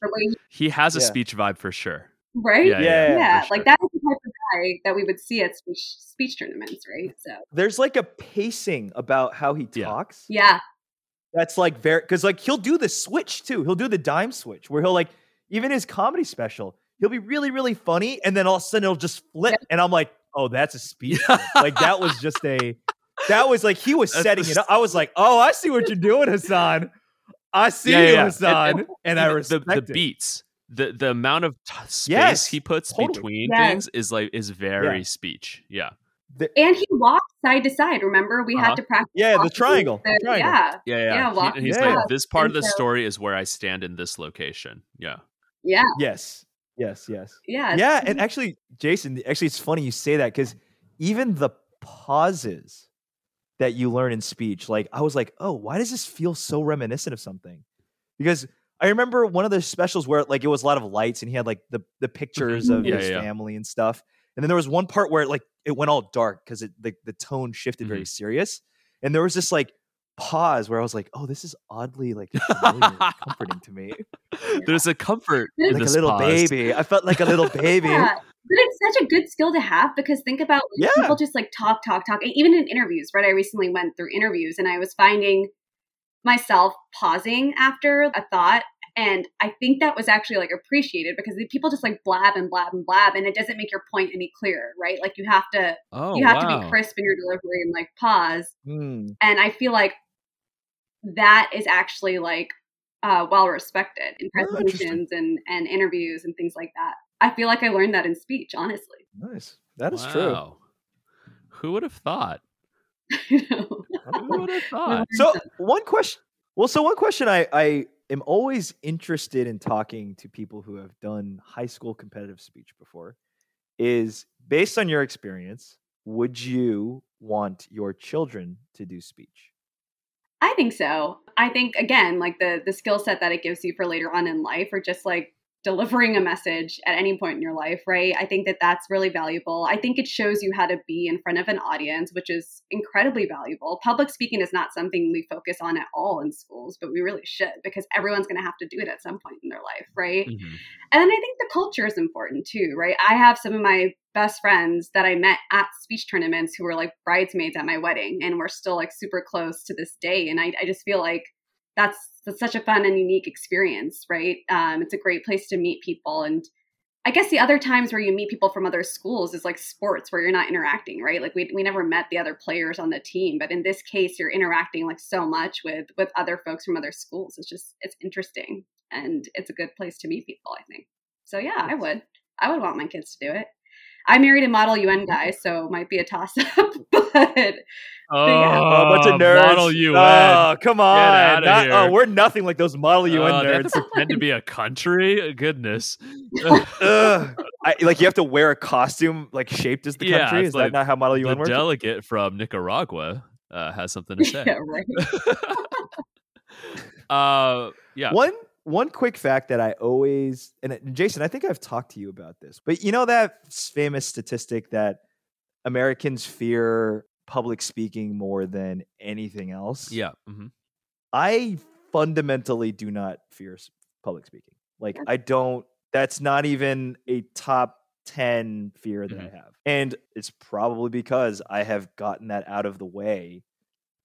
he has a Yeah. speech vibe for sure. right? Yeah, Yeah, yeah, Yeah, sure. like that is the type of guy that we would see at speech speech tournaments, right? So There's like a pacing about how he talks. yeah, That's like very because like he'll do the switch too. He'll do the dime switch where he'll like even his comedy special. He'll be really really funny and then all of a sudden it'll just flip and I'm like, oh, that's a speech. like that was just a that was like he was That's setting the it up. I was like, oh, I see what you're doing, Hasan. I see Yeah, yeah, you, yeah. Hasan, And- and, I the, respect the it. beats. The the amount of t- space Yes, he puts totally. between Yes. things is like is very speech. Yeah. The- and he walked side to side. Remember, we Uh-huh. had to practice. yeah, the triangle. the- the triangle. Yeah, Yeah, yeah. Yeah, He- walk- he's Yeah. like, this part of the so- story is where I stand in this location. Yeah. yeah, Yes. Yes, yes. yeah, yeah, and actually, Jason, actually, it's funny you say that because even the pauses that you learn in speech, like I was like, oh, why does this feel so reminiscent of something? Because I remember one of the specials where like it was a lot of lights and he had like the the mm-hmm. pictures of. Yeah, his yeah. family and stuff, and then there was one part where like it went all dark because it the the tone shifted very mm-hmm. serious, and there was this like pause where I was like, oh, this is oddly like familiar comforting to me, There's a comfort in like a little pause. baby. I felt like a little baby. Yeah. But it's such a good skill to have because think about like, Yeah. people just like talk, talk, talk. Even in interviews, right? I recently went through interviews and I was finding myself pausing after a thought. And I think that was actually like appreciated because the people just like blab and blab and blab and it doesn't make your point any clearer, right? Like you have to Oh, you have to be crisp in your delivery and like pause. Hmm. And I feel like that is actually like uh, well respected in Oh, presentations and, and interviews and things like that. I feel like I learned that in speech, honestly. Nice. That is true. Who would have thought? You know? Who would have thought? So one question. Well, so one question I I am always interested in talking to people who have done high school competitive speech before is based on your experience. Would you want your children to do speech? I think so. I think again, like the the skill set that it gives you for later on in life, or just like delivering a message at any point in your life, right? I think that that's really valuable. I think it shows you how to be in front of an audience, which is incredibly valuable. Public speaking is not something we focus on at all in schools, but we really should because everyone's going to have to do it at some point in their life, right? Mhm. And then I think the culture is important too, right? I have some of my best friends that I met at speech tournaments who were like bridesmaids at my wedding, and we're still like super close to this day. And I, I just feel like that's, that's such a fun and unique experience, right? Um, it's a great place to meet people. And I guess the other times where you meet people from other schools is like sports where you're not interacting, right? Like we, we never met the other players on the team, but in this case, you're interacting like so much with with other folks from other schools. It's just it's interesting and it's a good place to meet people. I think so. Yeah, I would. I would want my kids to do it. I married a model UN guy, so it might be a toss up, but Oh, yeah. A bunch of nerds. Model UN. Oh, come on. outta Not- here. oh, we're nothing like those Model UN they have nerds. to pretend to be a country. Goodness. I, like you have to wear a costume like shaped as the Yeah, country. it's Is like that not how Model the UN works? delegate from Nicaragua uh, has something to say. yeah, right. uh, yeah. One one quick fact that I always and uh, Jason, I think I've talked to you about this, but you know that famous statistic that Americans fear public speaking more than anything else. Yeah. mhm. I fundamentally do not fear public speaking. Like I don't. That's not even a top ten fear that Mhm. I have, and it's probably because I have gotten that out of the way,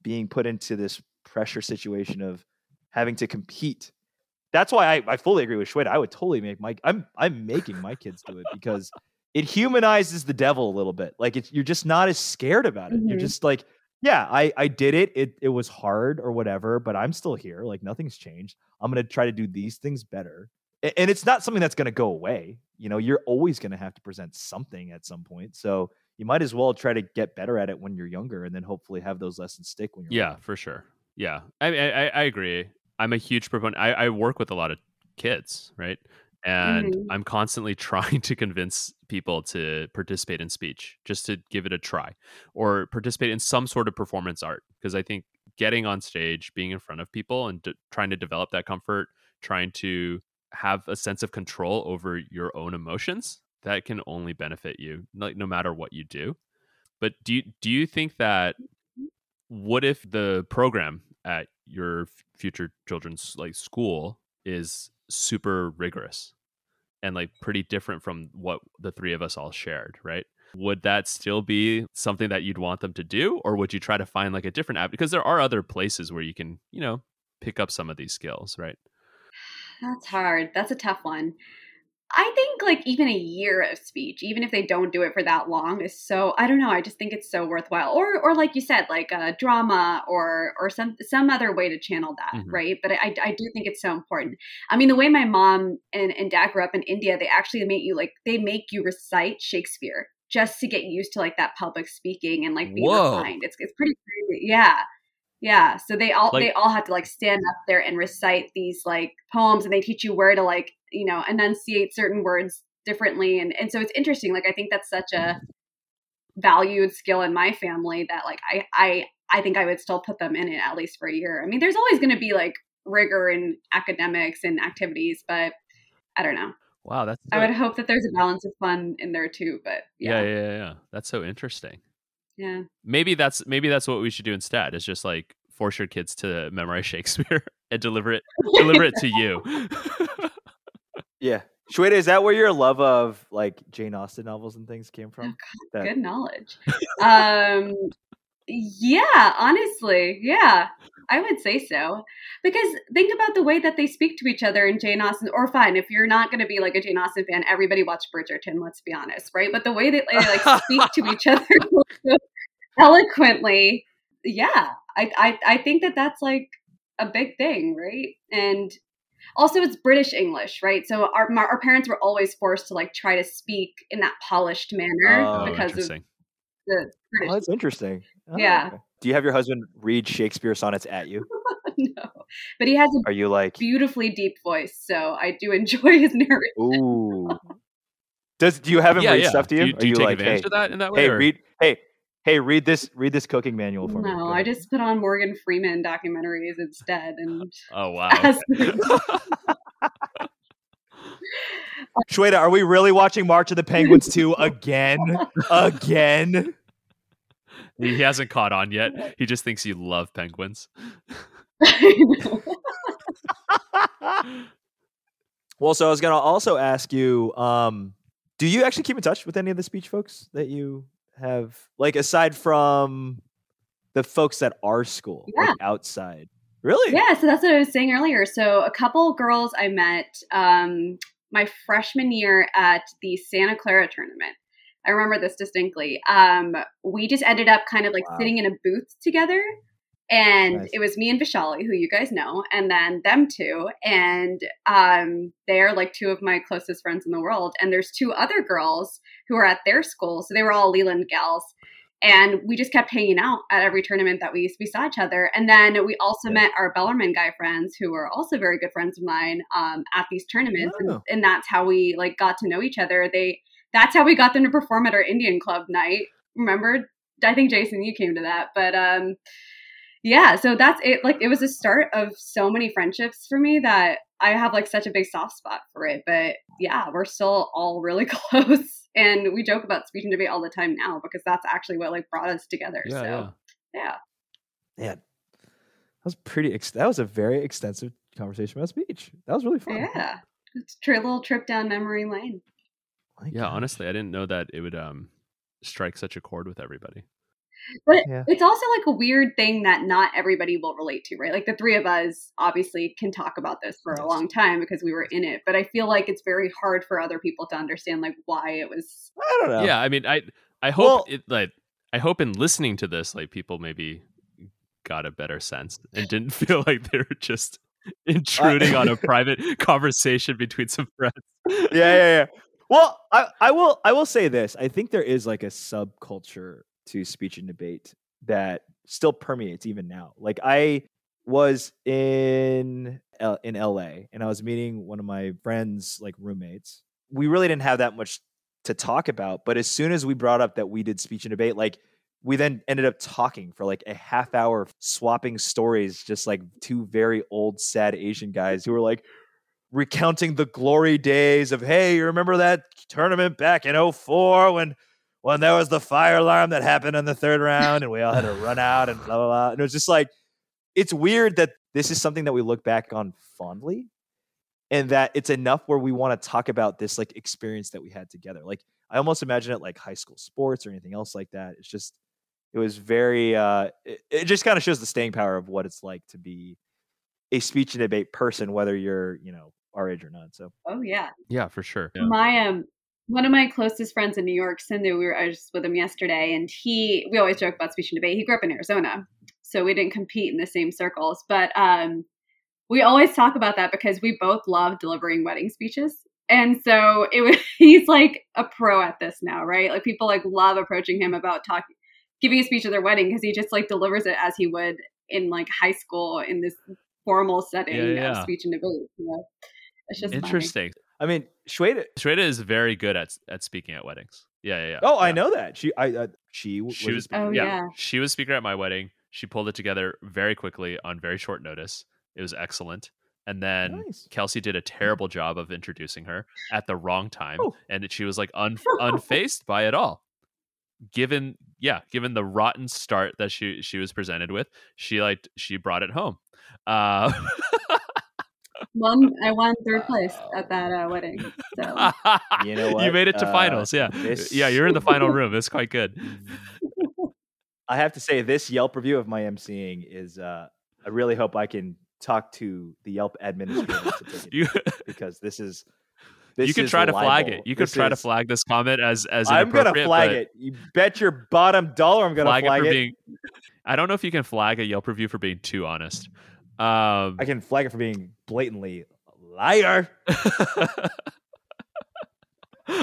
being put into this pressure situation of having to compete. That's why I, I fully agree with Shweta. I would totally make my I'm I'm making my kids do it because it humanizes the devil a little bit. Like it's, you're just not as scared about it. You're Mhm. just like, yeah, I I did it. It it was hard or whatever, but I'm still here. Like nothing's changed. I'm gonna try to do these things better. And it's not something that's gonna go away. You know, you're always gonna have to present something at some point. So you might as well try to get better at it when you're younger, and then hopefully have those lessons stick when you're Yeah, older. for sure. Yeah, I, I- I agree. I'm a huge proponent. I, I work with a lot of kids, right? And Mhm. I'm constantly trying to convince people to participate in speech, just to give it a try, or participate in some sort of performance art. Because I think getting on stage, being in front of people, and d- trying to develop that comfort, trying to have a sense of control over your own emotions, that can only benefit you, like no matter what you do. But do you do you think that what if the program at your future children's like school is super rigorous and like pretty different from what the three of us all shared right would that still be something that you'd want them to do or would you try to find like a different app because there are other places where you can you know pick up some of these skills right That's hard. That's a tough one. I think like even a year of speech, even if they don't do it for that long, is so I don't know. I just think it's so worthwhile. Or or like you said, like a drama or or some some other way to channel that, Mhm. right? But I I do think it's so important. I mean, the way my mom and, and dad grew up in India, they actually make you like they make you recite Shakespeare just to get used to like that public speaking and like being Whoa. refined. It's it's pretty crazy. Yeah. Yeah, so they all Like- they all have to like stand up there and recite these like poems, and they teach you where to like you know enunciate certain words differently, and and so it's interesting. Like I think that's such a valued skill in my family that like I I I think I would still put them in it at least for a year. I mean, there's always going to be like rigor in academics and activities, but I don't know. wow that's I would hope that there's a balance of fun in there too. But yeah yeah, yeah yeah, yeah. that's so interesting yeah. maybe that's maybe that's what we should do instead is just like force your kids to memorize shakespeare and deliver it deliver it to you Yeah. Shweta, is that where your love of like Jane Austen novels and things came from? That- good knowledge. um, yeah, honestly, yeah, I would say so. Because think about the way that they speak to each other in Jane Austen. Or fine, if you're not going to be like a Jane Austen fan, everybody watch Bridgerton. Let's be honest, right? But the way that they like speak to each other so eloquently, yeah, I, I I think that that's like a big thing, right? And also it's british english right so our, my, our parents were always forced to like try to speak in that polished manner Oh, oh because of interesting the oh, British. Oh, that's interesting. Oh, Yeah. okay. Do you have your husband read Shakespeare sonnets at you? no, but he has a Are you like, beautifully deep voice, so I do enjoy his narration. ooh? Does do you have him yeah read yeah stuff to you? do you, Are do you you take like, advantage hey, of that in that way hey, or- read, hey, hey, read this, read this cooking manual for me. No, I just put on Morgan Freeman documentaries instead, and oh wow As- Shweta, are we really watching March of the Penguins 2 again? again? he hasn't caught on yet he just thinks you love penguins well, so I was gonna also ask you, um, do you actually keep in touch with any of the speech folks that you have, like aside from the folks at our school, like outside? Really? Yeah, so that's what I was saying earlier. So a couple girls I met um, my freshman year at the Santa Clara tournament. I remember this distinctly. Um, we just ended up kind of like Wow. sitting in a booth together. And Nice. it was me and Vishali, who you guys know, and then them two. And um, they're like two of my closest friends in the world. And there's two other girls who are at their school. So they were all Leland gals and we just kept hanging out at every tournament that we we saw each other. And then we also Yeah. met our Bellarmine guy friends, who were also very good friends of mine um, at these tournaments, Oh. and, and that's how we like got to know each other. They that's how we got them to perform at our Indian club night. Remember? I think Jason, you came to that, but um, yeah. So that's it. Like it was a start of so many friendships for me that I have like such a big soft spot for it. But yeah, we're still all really close. And we joke about speech and debate all the time now because that's actually what like brought us together. yeah so yeah yeah. Man, that was pretty. Ex- that was a very extensive conversation about speech. That was really fun. Yeah. It's a tri- little trip down memory lane. Yeah honestly i didn't know that it would um strike such a chord with everybody But Yeah. it's also like a weird thing that not everybody will relate to, right? Like the three of us obviously can talk about this for a long time because we were in it, but I feel like it's very hard for other people to understand like why it was I don't know. Yeah, I mean, I I hope Well- it like I hope in listening to this, like people maybe got a better sense and didn't feel like they were just intruding on a private conversation between some friends. yeah, yeah, yeah. Well, I, I will I will say this. I think there is like a subculture to speech and debate that still permeates even now. Like I was in L- in LA and I was meeting one of my friends like roommates. We really didn't have that much to talk about, but as soon as we brought up that we did speech and debate, like we then ended up talking for like a half hour swapping stories just like two very old sad Asian guys who were like recounting the glory days of hey you remember that tournament back in 04 when when there was the fire alarm that happened in the third round and we all had to run out and blah blah blah. And it was just like it's weird that this is something that we look back on fondly and that it's enough where we want to talk about this like experience that we had together. Like i almost imagine it like high school sports or anything else like that. It's just it was very uh it, it just kind of shows the staying power of what it's like to be a speech and debate person whether you're you know our age or not so. Oh yeah. Yeah, for sure. My um one of my closest friends in New York, Sindhu, we were I was just with him yesterday and he we always joke about speech and debate. He grew up in Arizona. So we didn't compete in the same circles. But um we always talk about that because we both love delivering wedding speeches. And so it was he's like a pro at this now, right? Like people like love approaching him about talking giving a speech at their wedding because he just like delivers it as he would in like high school in this formal setting Yeah, yeah. of speech and debate. You know? It's just funny. Interesting. i mean Shweta, Shweta is very good at at speaking at weddings. Yeah, yeah, yeah. oh i know that she i uh, she, She was, a- Oh, yeah, yeah. She was speaker at my wedding. She pulled it together very quickly on very short notice. It was excellent. And then Nice. Kelsey did a terrible job of introducing her at the wrong time, Oh. and she was like un- unfaced by it all. Given, yeah, given the rotten start that she she was presented with, she like she brought it home. Uh, Won, I won third place at that uh, wedding. So You know you made it to Uh, finals. Yeah, this- yeah, you're in the final room. It's quite good. i have to say this yelp review of my emceeing is uh i really hope i can talk to the yelp administrator to take it You because this is this you could is try to flag it. You could This try to flag this comment as as i'm gonna flag it you bet your bottom dollar i'm gonna flag, flag, it for it, being. I don't know if you can flag a Yelp review for being too honest. Um, i can flag it for being blatantly liar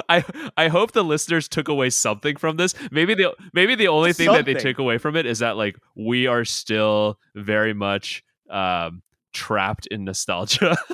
I I hope the listeners took away something from this. Maybe the maybe the only thing that they Something. took away from it is that like we are still very much um trapped in nostalgia.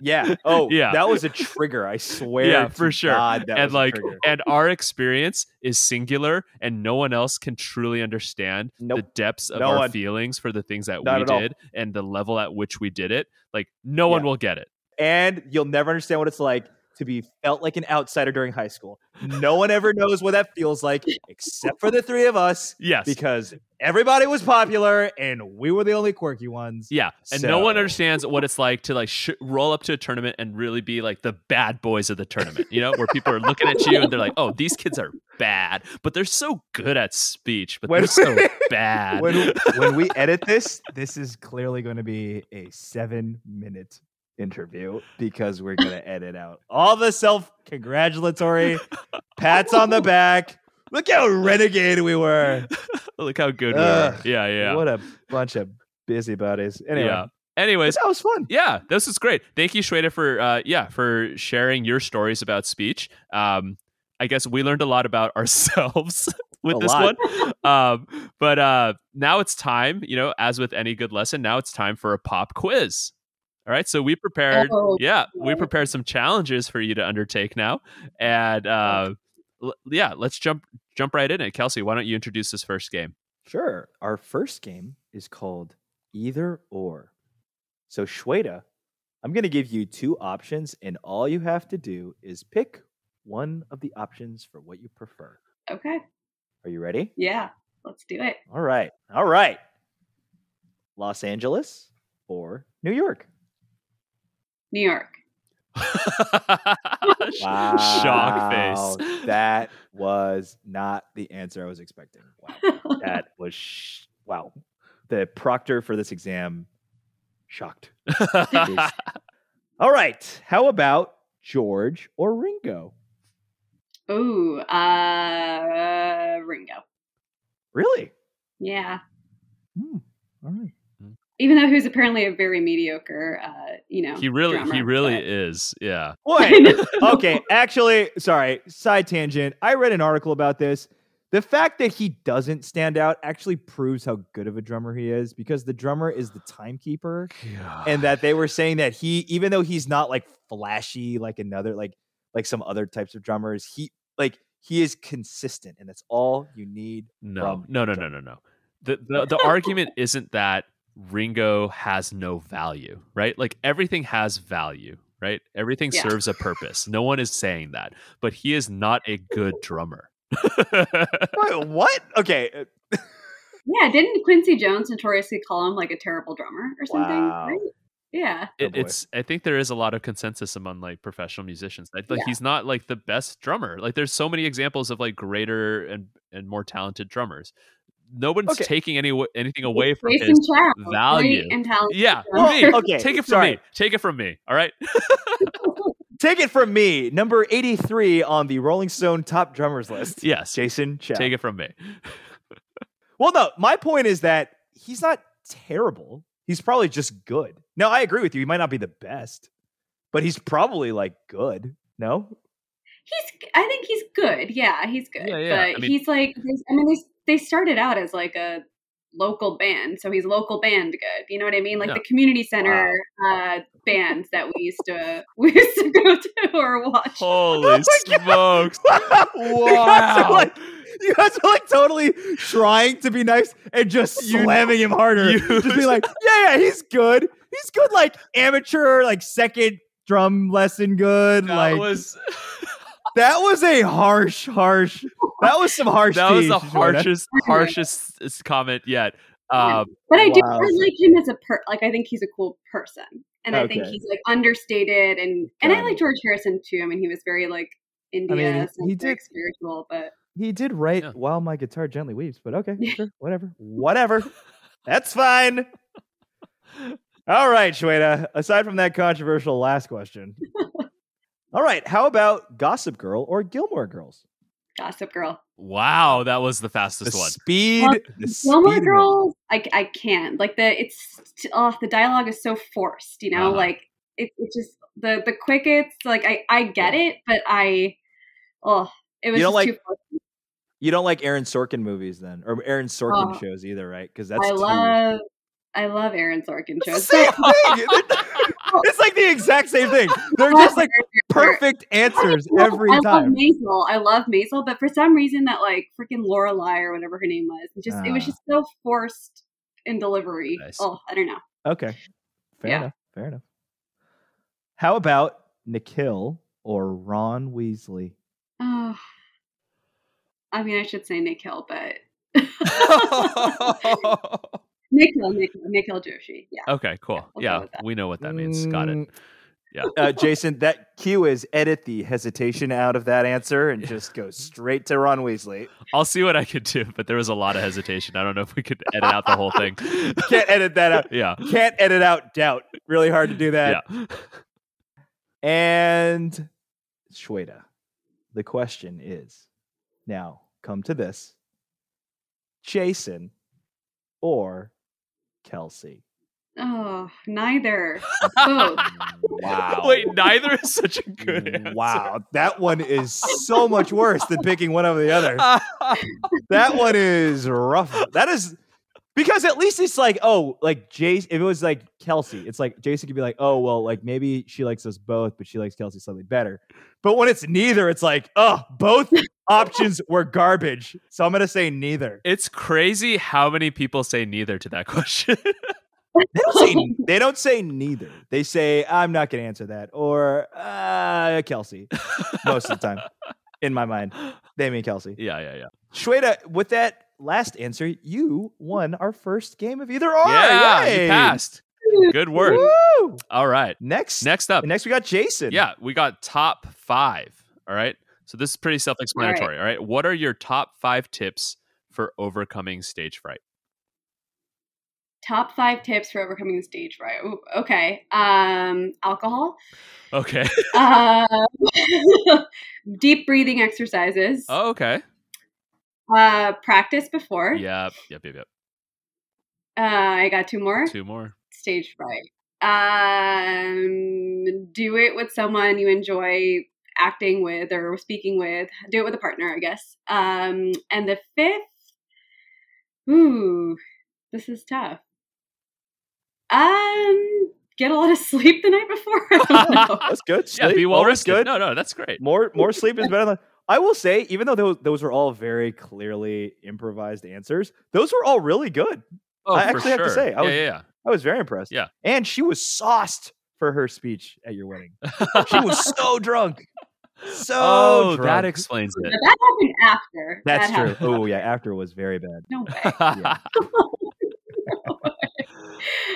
Yeah. Oh, Yeah. That was a trigger. I swear. Yeah, for sure. God, and like and our experience is singular and no one else can truly understand the depths of No our one. feelings for the things that Not we at all. did and the level at which we did it. Like no one will get it. and you'll never understand what it's like to be felt like an outsider during high school. No one ever knows what that feels like except for the three of us Yes. because everybody was popular and we were the only quirky ones. Yeah, and no one understands what it's like to like sh- roll up to a tournament and really be like the bad boys of the tournament. You know, where people are looking at you and they're like, "Oh, these kids are bad, but they're so good at speech, but When- they're so bad." When when we edit this, this is clearly going to be a 7-minute interview because we're going to edit out all the self-congratulatory pats on the back. Look how renegade we were. Look how good we were. Yeah, yeah, What a bunch of busybodies. Anyway, yeah. Anyways, that was fun. yeah, this is great. Thank you, Shweta, for uh, yeah for sharing your stories about speech. Um, I guess we learned a lot about ourselves with A this lot. one. Um, but uh, now it's time, you know, as with any good lesson, now it's time for a pop quiz. All right, so we prepared, Oh, yeah, we prepared some challenges for you to undertake now, and uh, l- yeah, let's jump jump right in it. Kelsey, why don't you introduce this first game? Sure. Our first game is called Either or. So, Shweta, I'm going to give you two options, and all you have to do is pick one of the options for what you prefer. okay. Are you ready? Yeah. Let's do it. All right. All right. Los Angeles or New York? New York. Shock face. That was not the answer I was expecting. Wow. That was sh- wow. The proctor for this exam shocked. All right. How about George or Ringo? Ooh, uh, Ringo. Really? Yeah. Hmm. All right. Even though he's apparently a very mediocre, uh, you know, he really, he really but- is. Yeah. Wait. okay. Actually, sorry. Side tangent. I read an article about this. The fact that he doesn't stand out actually proves how good of a drummer he is because the drummer is the timekeeper. and that they were saying that he even though he's not like flashy like another like like some other types of drummers he like he is consistent and that's all you need No, from no, no, no, no, no. The, the the argument isn't that Ringo has no value, right? Like everything has value, right? Everything Yeah. serves a purpose. No one is saying that, but he is not a good drummer. Wait, what okay uh, Yeah, didn't Quincy Jones notoriously call him like a terrible drummer or something? Wow. Right? Yeah. Oh, It, boy. it's i think there is a lot of consensus among like professional musicians like, like Yeah. he's not like the best drummer like there's so many examples of like greater and and more talented drummers no one's Okay. taking any anything away from Jason his Chow, value. and yeah drummer. me okay take it from sorry. me take it from me all right take it from me number 83 on the rolling stone top drummers list yes jason Chow. take it from me well no my point is that he's not terrible he's probably just good no i agree with you he might not be the best but he's probably like good no He's. I think he's good. Yeah, he's good. Yeah, yeah. But I mean- he's like. I mean, they they started out as like a local band, so he's local band good. You know what I mean? Like Yeah. the community center uh, bands that we used to we used to go to or watch. holy Oh my God. smokes You guys are Wow. like, you guys are like totally trying to be nice and just You- slamming him harder. you- just be like, yeah, yeah, he's good. He's good, like amateur, like second drum lesson good. that like was that was a harsh, harsh. That was some harsh. that was the harshest harshest comment yet um But I do Wow. I like him as a per. Like I think he's a cool person, and I think he's like understated, and and I like. George Harrison too. I mean, he was very like India, he- and he very did- spiritual, but He did write Yeah. while my guitar gently weeps, but okay, sure, whatever, whatever. That's fine. All right, Shweta. Aside from that controversial last question, all right. How about Gossip Girl or Gilmore Girls? Gossip Girl, wow that was the The fastest one speed, Well, the Gilmore speed Girls, I I can't like the it's oh the dialogue is so forced, you know, Uh-huh. like it it just the the quickets like I I get it, but I oh it was You don't just like too forced. You don't like Aaron Sorkin movies then, or Aaron Sorkin Oh. shows either, right? Because that's I too- love I love Aaron Sorkin It's the shows. same thing. it's like the exact same thing. They're just like perfect answers I love- every I love time. Maisel. I love Maisel, but for some reason that like freaking Lorelai or whatever her name was, it just it was Ah. just so forced in delivery. Nice. Oh, I don't know. Okay, fair Yeah. enough. Fair enough. How about Nikhil or Ron Weasley? Oh, I mean, I should say Nick Hill, but Nick Hill, Nick Hill, Nick Hill Joshi. Yeah. okay cool we'll yeah we know what that means got it Mm, Yeah. Uh, Jason, that cue is edit the hesitation out of that answer and just go straight to Ron Weasley. I'll see what I could do, but there was a lot of hesitation. I don't know if we could edit out the whole thing. Can't edit that out. yeah. Can't edit out doubt. Really hard to do that. Yeah. And Shweta, the question is now come to this Jason or Kelsey? Oh, neither. Both. Wow. Wait, neither is such a good mm, answer. Wow. That one is so much worse than picking one over the other. That one is rough. That is because at least it's like, oh, like Jace, if it was like Kelsey, it's like Jason could be like, oh, well, like maybe she likes us both, but she likes Kelsey slightly better. But when it's neither, it's like, oh, both options were garbage. So I'm gonna say neither. It's crazy how many people say neither to that question. They don't say they don't say neither. They say, I'm not gonna answer that. Or uh Kelsey. Most of the time. In my mind. They mean Kelsey. yeah, yeah, yeah. Shweta, with that last answer, you won our first game of either or. yeah, Yay! you passed. Good work. Woo! All right. Next, Next up. next we got Jason. Yeah, we got top five. All right. So this is pretty self explanatory. All right. What are your top five tips for overcoming stage fright? Top five tips for overcoming stage fright. Ooh, okay. Um, alcohol. Okay. Um, deep breathing exercises. oh, okay. Uh, practice before. Yep. Yep. Yep. Yep. Uh, I got two more. Two more. Stage fright. Um, do it with someone you enjoy acting with or speaking with. Do it with a partner, I guess. Um, and the fifth. Ooh, this is tough. Um, get a lot of sleep the night before. I don't know. that's good. Yeah. Be well rested. good. No, no, that's great. More more sleep is better than. I will say, even though those those were all very clearly improvised answers, those were all really good. Oh, I for actually have to say, I yeah, was- yeah, I was very impressed. Yeah. and she was sauced for her speech at your wedding. She was so drunk, so oh, drunk. that explains But it. that happened after. That's That true. Oh yeah, after was very bad. No way.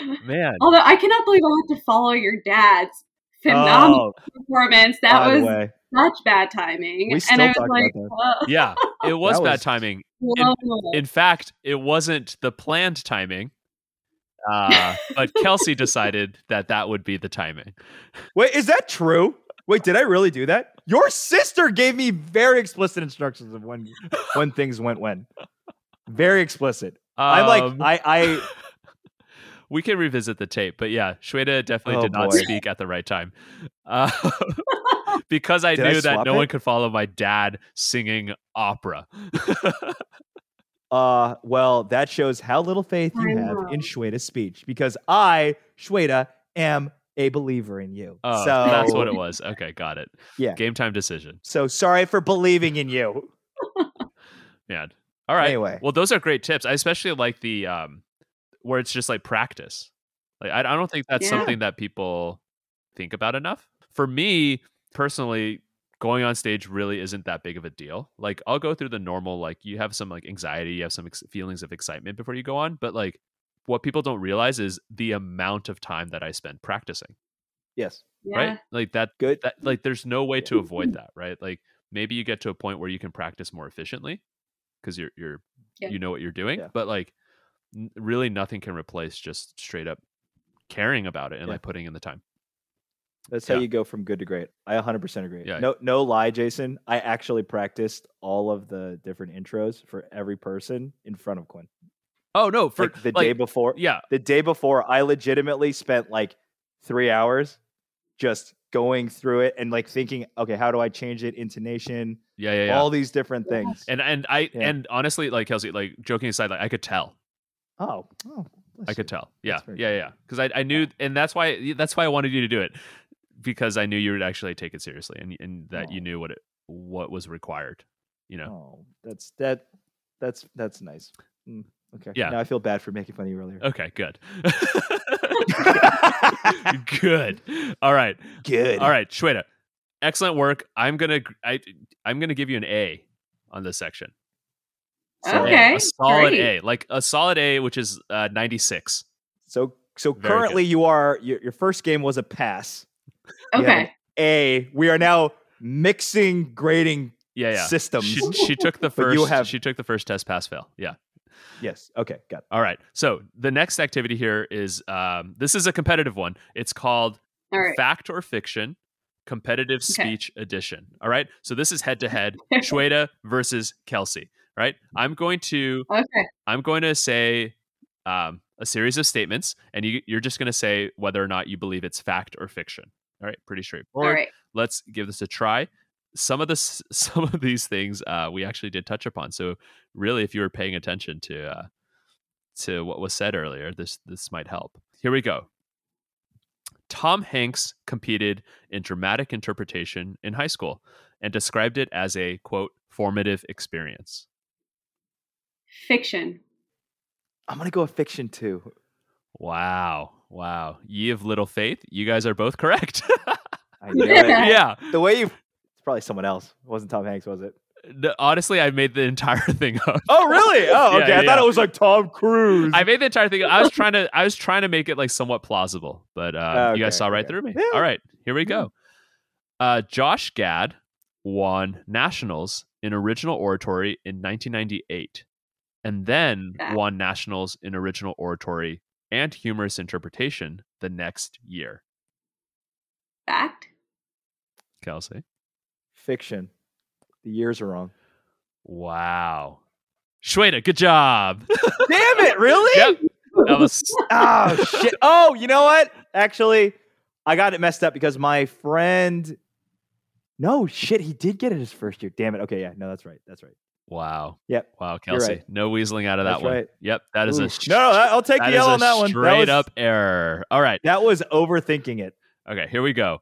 Yeah. Man. Although I cannot believe I had to follow your dad's phenomenal Oh, performance. That was way, such bad timing. We and still I was talk like, about Yeah, it was That bad timing. blown away. In fact, it wasn't the planned timing. Uh, but Kelsey decided that that would be the timing. wait, is that true? Wait, did I really do that? Your sister gave me very explicit instructions of when when things went when. Very explicit. I'm like Um, I I we can revisit the tape, but yeah, Shweta definitely Oh, did not speak at the right time. Uh, because I Did I knew that no it? one could follow my dad singing opera. Uh, well, that shows how little faith you have in Shweta's speech because I, Shweta, am a believer in you. oh, so that's what it was. Okay, got it. Yeah. Game time decision. So sorry for believing in you. Man. All right. Anyway. Well, those are great tips. I especially like the um where it's just like practice. Like I, I don't think that's Yeah. something that people think about enough. For me personally, going on stage really isn't that big of a deal. Like I'll go through the normal like you have some like anxiety, you have some ex- feelings of excitement before you go on, but like what people don't realize is the amount of time that I spend practicing, Yes. yeah. right? Like that Good. that like there's no way to avoid that, right? Like maybe you get to a point where you can practice more efficiently because you're you're Yeah. you know what you're doing, Yeah. but like really nothing can replace just straight up caring about it and Yeah. like putting in the time. That's how you go from good to great. I 100% agree. Yeah. No, no lie, Jason. I actually practiced all of the different intros for every person in front of Quinn. Oh no, for like the like, day before. yeah, The day before, I legitimately spent like three hours just going through it and like thinking, okay, how do I change it? Intonation, yeah, yeah, yeah. all these different things. and and I Yeah. and honestly, like Kelsey, like joking aside, like I could tell, oh, oh, I could tell, yeah, yeah, yeah, because I I knew, and that's why that's why I wanted you to do it because I knew you would actually take it seriously and and that you Oh. knew what it what was required, you know. Oh, that's that. That's that's nice. Mm, okay. Yeah. Now I feel bad for making fun of you earlier. Okay, good. good. All right. Good. All right, Shweta. Excellent work. I'm gonna I I'm gonna give you an A on this section. So, Okay. a solid great. A, like a solid A, which is uh, 96. So so Very good. currently you are your, your first game was a pass. Okay. A. We are now mixing grading Yeah, yeah. systems. She, she took the first. you have- She took the first test pass fail. Yeah. yes. Okay. Got it. All right. So the next activity here is um, this is a competitive one. It's called All right. Fact or Fiction Competitive Speech Edition. All right. So this is head to head, Shweta versus Kelsey. Right. I'm going to Okay. I'm going to say um, a series of statements, and you, you're just going to say whether or not you believe it's fact or fiction. All right. Pretty straightforward. right. Let's give this a try. Some of this, some of these things, uh, we actually did touch upon. So really, if you were paying attention to uh, to what was said earlier, this this might help. Here we go. Tom Hanks competed in dramatic interpretation in high school and described it as a quote formative experience. Fiction. I'm gonna go with fiction too. Wow, wow! Ye of little faith, you guys are both correct. I knew it. yeah, The way you. It's probably someone else. It wasn't Tom Hanks, was it? n- honestly, I made the entire thing up. Oh, really? Oh, Yeah, okay. I yeah, thought it was like Tom Cruise. I made the entire thing. I was trying to. I was trying to make it like somewhat plausible, but uh, you guys saw right okay. through me. Yeah. All right, here we go. Uh, Josh Gad won nationals in original oratory in 1998, and then Ah. won nationals in original oratory and humorous interpretation the next year. Fact. Kelsey, Fiction. The years are wrong. wow, Shweta, good job. Damn it! Really? yep, that was Oh shit! Oh, you know what? Actually, I got it messed up because my friend. No shit, he did get it his first year. Damn it. Okay, yeah, no, that's right. That's right. Wow. Yep. Wow, Kelsey, right. no weaseling out of that That's one. right. Yep, that is a Oof. no, no. I'll take the is L a on that one. That Straight was, up error. All right. That was overthinking it. Okay, here we go.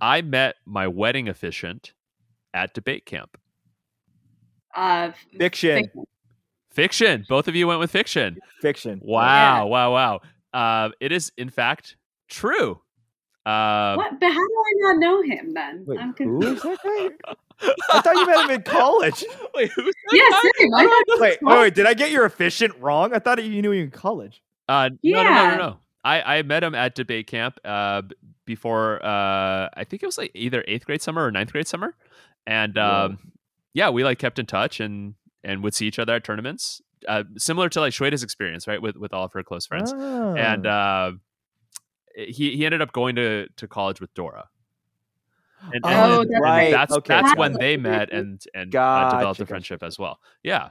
I met my wedding officiant at debate camp. Uh, Fiction. fiction. Fiction. Both of you went with fiction. Fiction. Wow, wow, wow. Uh, it is in fact true. Uh, what? But how do I not know him then? Wait, I'm who confused. is that guy? I thought you met him in college. wait, who's Yeah, same. I thought- Wait, wait, wait. Did I get your officiant wrong? I thought you knew him in college. Uh, no, no, no, no, no. I, I met him at debate camp uh, before, uh, I think it was like either eighth grade summer or ninth grade summer. And um, yeah, we like kept in touch and, and would see each other at tournaments. Uh, similar to like Shweta's experience, right? With, with all of her close friends. and Oh. uh, he he ended up going to to college with Dora. And, Oh, and- that's right. that's Okay, that's when they met and and uh, developed a friendship gotcha. as well. Yeah,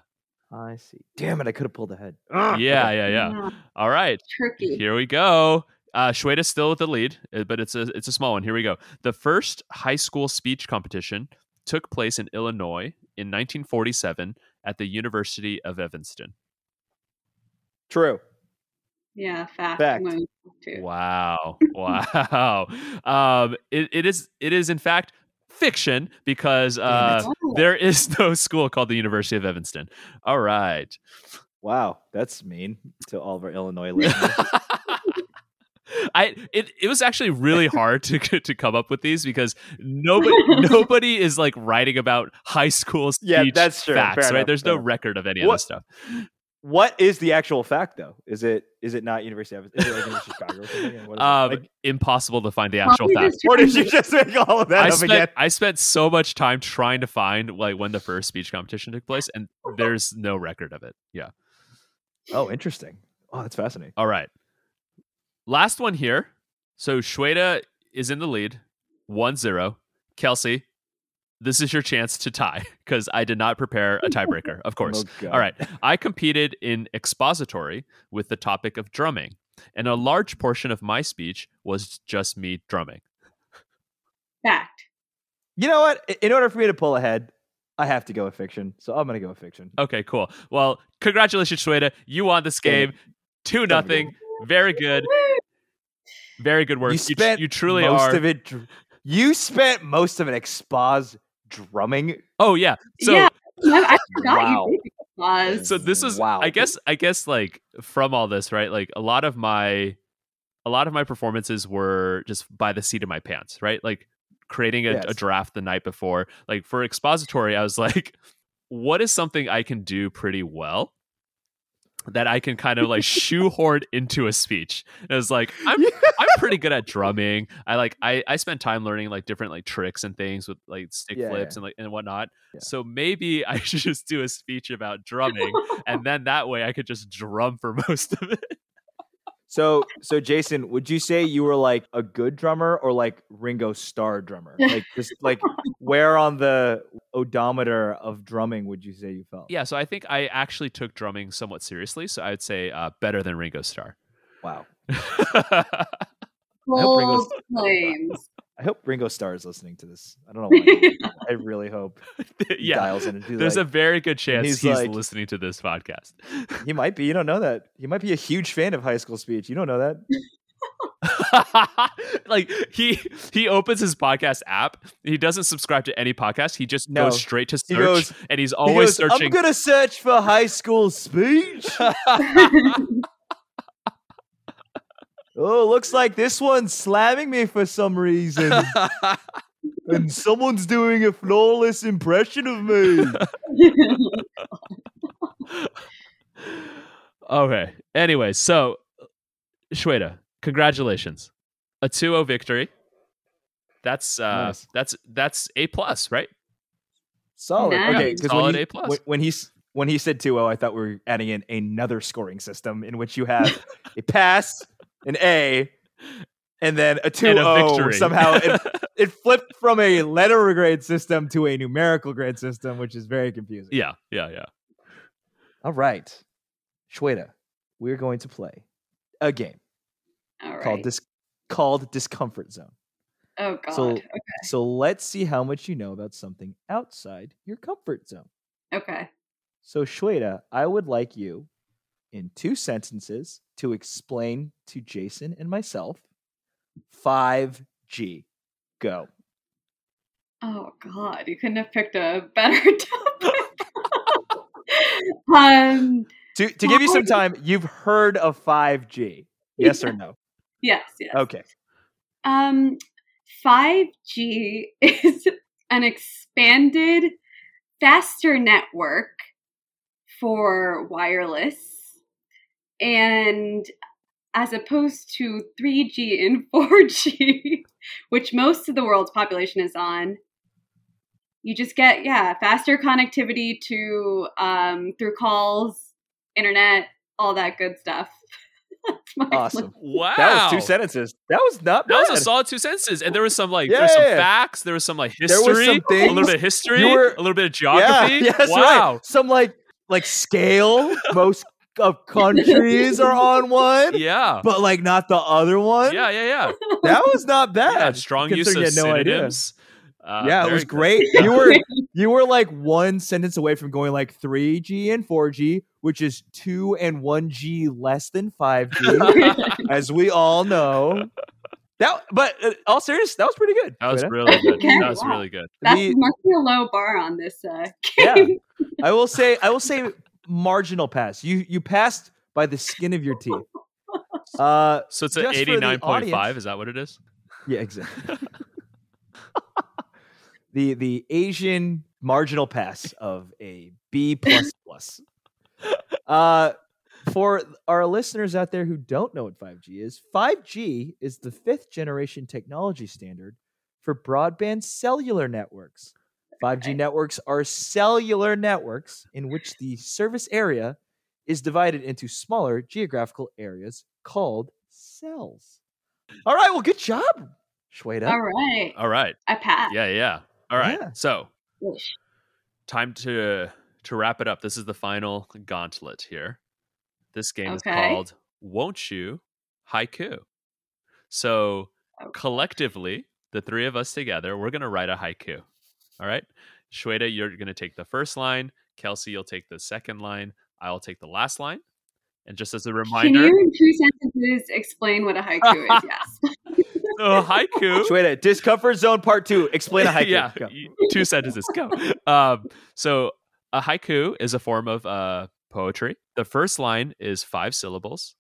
I see. Damn it! I could have pulled ahead. yeah, yeah, yeah. Yeah, All right, Tricky. here we go. Uh, Shweta's still with the lead, uh, but it's a it's a small one. Here we go. The first high school speech competition took place in Illinois in 1947 at the University of Evanston. True. Yeah, fact. Fact. I'm going to. Wow. Wow. um, it, it is it is in fact fiction because uh, there is no school called the University of Evanston. All right. Wow, that's mean to all of our Illinois listeners. I it, it was actually really hard to to come up with these because nobody nobody is like writing about high school speech Yeah, that's true. facts, Fair right? enough, There's no record of any of this stuff. What is the actual fact, though? Is it is it not University of Is it like University of Chicago or something? What is it? Um, Like, impossible to find the actual fact. just or did you just make all of that I up spent again? I spent so much time trying to find like when the first speech competition took place, and there's no record of it. Yeah. Oh, interesting. Oh, that's fascinating. All right. Last one here. So Shweta is in the lead, 1-0. Kelsey, this is your chance to tie because I did not prepare a tiebreaker, of oh, course. Oh, All right. I competed in expository with the topic of drumming, and a large portion of my speech was just me drumming. Fact. You know what? In order for me to pull ahead, I have to go with fiction. So I'm gonna go with fiction. Okay, cool. Well, congratulations, Shweta. You won this game. 2 nothing. Very good. Very good work. You tr- spent you truly most are. of it. dr- You spent most of it expos drumming. Oh yeah. So yeah, I, I forgot Wow. you did applause. so this is Wow. I guess I guess like from all this, right? Like a lot of my a lot of my performances were just by the seat of my pants, right? Like creating a, a draft the night before. Like for expository, I was like, what is something I can do pretty well? That I can kind of like shoehorn into a speech. And it was like, I'm I'm pretty good at drumming. I like I I spent time learning like different like tricks and things with like stick Yeah, flips and like and whatnot. Yeah. So maybe I should just do a speech about drumming, and then that way I could just drum for most of it. So, so Jason, would you say you were like a good drummer or like Ringo Starr drummer? Like just like where on the odometer of drumming would you say you felt? Yeah, so I think I actually took drumming somewhat seriously. So I would say uh, better than Ringo Starr. Wow. Bold claims. I hope Ringo Starr is listening to this. I don't know why. I really hope he yeah, dials in and there's like, a very good chance he's he's, like- listening to this podcast. he might be. You don't know that. He might be a huge fan of high school speech. You don't know that. like he he opens his podcast app. He doesn't subscribe to any podcast. He just No. goes straight to He search, goes- and he's He always goes, searching. I'm gonna search for high school speech. Oh, looks like this one's slamming me for some reason. and someone's doing a flawless impression of me. okay. Anyway, so Shweta, congratulations. A 2-0 victory. That's uh Nice. that's that's A plus, right? Solid. Nice. Okay, because Solid when, A he- plus. when, when he's when he said 2-0, I thought we were adding in another scoring system in which you have a pass, an A, and then a 2-0 And a victory. somehow. It, it flipped from a letter grade system to a numerical grade system, which is very confusing. yeah, yeah, yeah. All right. Shweta, we're going to play a game All right. called dis- called Discomfort Zone. oh God. so- okay. So let's see how much you know about something outside your comfort zone. Okay. So, Shweta, I would like you in two sentences to explain to Jason and myself 5G. Go. Oh God, you couldn't have picked a better topic. um. To, to give you some time, you've heard of 5G. Yes or no? Yes. Yes. Okay. Um. 5G is an expanded, faster network for wireless, and as opposed to 3G and 4G, which most of the world's population is on, you just get yeah faster connectivity to um, through calls, internet, all that good stuff. That's my Awesome. Wow. That was two sentences. That was not That bad. was a solid two sentences, and there was some like Yeah, there was some yeah, yeah. facts, there was some like There was history, some a little bit of history, You were- a little bit of geography. yeah, that's wow, right. Some like like scale. Most of countries are on one, yeah, but like not the other one. yeah, yeah, yeah. That was not bad. yeah strong use considering of you had no idea. synonyms. Uh, yeah, it was good. great. You were you were like one sentence away from going like 3G and 4G, which is 2 and 1G less than 5G, as we all know. That but uh, all serious, that was pretty good. That was Shweta. really good. Okay, That was wow. really good. That The- must be a low bar on this uh, Yeah. game. I will say I will say marginal pass. You you passed by the skin of your teeth. Uh So it's an Just for the eighty-nine point five. Is that what it is? yeah, exactly. the the Asian marginal pass of a B plus plus. Uh for our listeners out there who don't know what 5G is, 5G is the fifth generation technology standard for broadband cellular networks. 5G networks are cellular networks in which the service area is divided into smaller geographical areas called cells. All right, well, good job, Shweta. All right. All right. I passed. Yeah, yeah. All right. Yeah. So time to to wrap it up. This is the final gauntlet here. This game is called Won't You Haiku. So oh. collectively, the three of us together, we're gonna write a haiku. All right. Shweta, you're gonna take the first line. Kelsey, you'll take the second line. I'll take the last line. And just as a reminder, Can reminder, you, in two sentences, explain what a haiku is? Yes. So, a haiku. Shweta, discomfort zone part two. Explain a haiku. yeah, Go. two sentences. Go. Um, so a haiku is a form of uh, poetry. The first line is five syllables.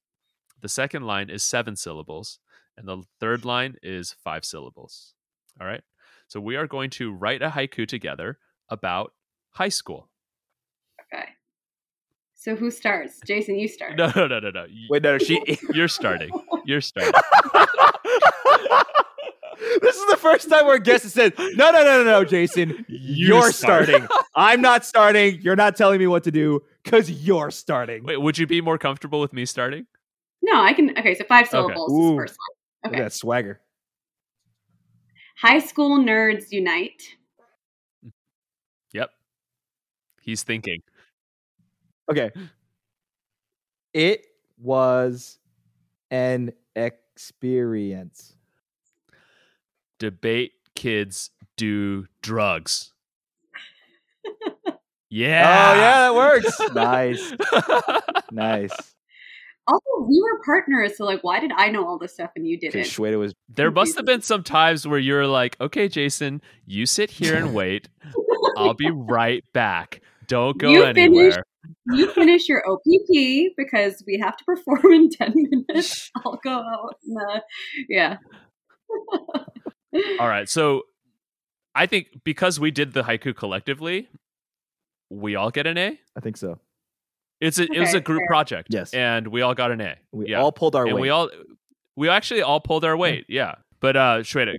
The second line is seven syllables, and the third line is five syllables. All right. So we are going to write a haiku together about high school. Okay. So who starts? Jason, you start. No, no, no, no, no. Y- Wait, no, no, she. You're starting. You're starting. this is the first time where a guest has said, "No, no, no, no, no, Jason, You you're start." starting. I'm not starting. You're not telling me what to do because you're starting." Wait, would you be more comfortable with me starting? No, I can. Okay, so five syllables is the Ooh. first one. Look Okay. at that swagger. High school nerds unite. Yep. He's thinking. Okay. It was an experience. debate kids do drugs. yeah. Oh yeah, that works. nice, nice. Also, we were partners, so like, why did I know all this stuff and you didn't? Shweta was there must have been some times where you're like, okay, Jason, you sit here and wait. I'll be right back. Don't go You anywhere. finish. you finish your OPP because we have to perform in ten minutes. I'll go out. And, uh, yeah. All right. So I think because we did the haiku collectively, we all get an A. I think so. It's a it was a group fair. project. Yes. and we all got an A. We yeah. all pulled our and weight. we all we actually all pulled our weight. Yeah, but uh, Shweta,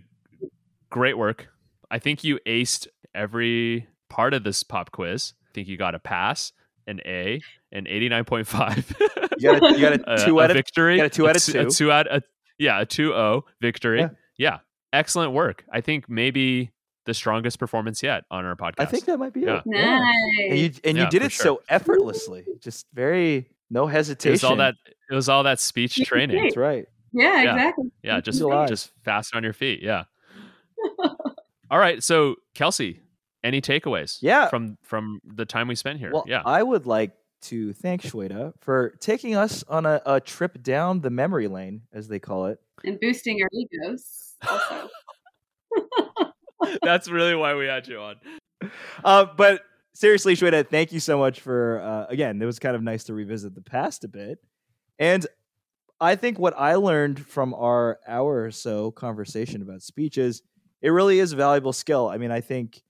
great work. I think you aced every part of this pop quiz. I think you got a pass, an A, an eighty nine point five. you got a, you got a a, two a out of victory. you got a two out of two. A two out. A, yeah, a two O victory. Yeah. Yeah. excellent work. I think maybe the strongest performance yet on our podcast. I think that might be Yeah. it. Nice. And you and Yeah, you did it sure. so effortlessly, just very no hesitation. it hesitation. was all that. It was all that speech training. That's right. yeah, Yeah. exactly. Yeah, just just fast on your feet. Yeah. All right, so Kelsey, any takeaways? Yeah. from from the time we spent here. Well, yeah, I would like to thank Shweta for taking us on a, a trip down the memory lane, as they call it. And boosting our egos. Also. that's really why we had you on. Uh, but seriously, Shweta, thank you so much for uh, again. It was kind of nice to revisit the past a bit, and I think what I learned from our hour or so conversation about speech is it really is a valuable skill. I mean, I think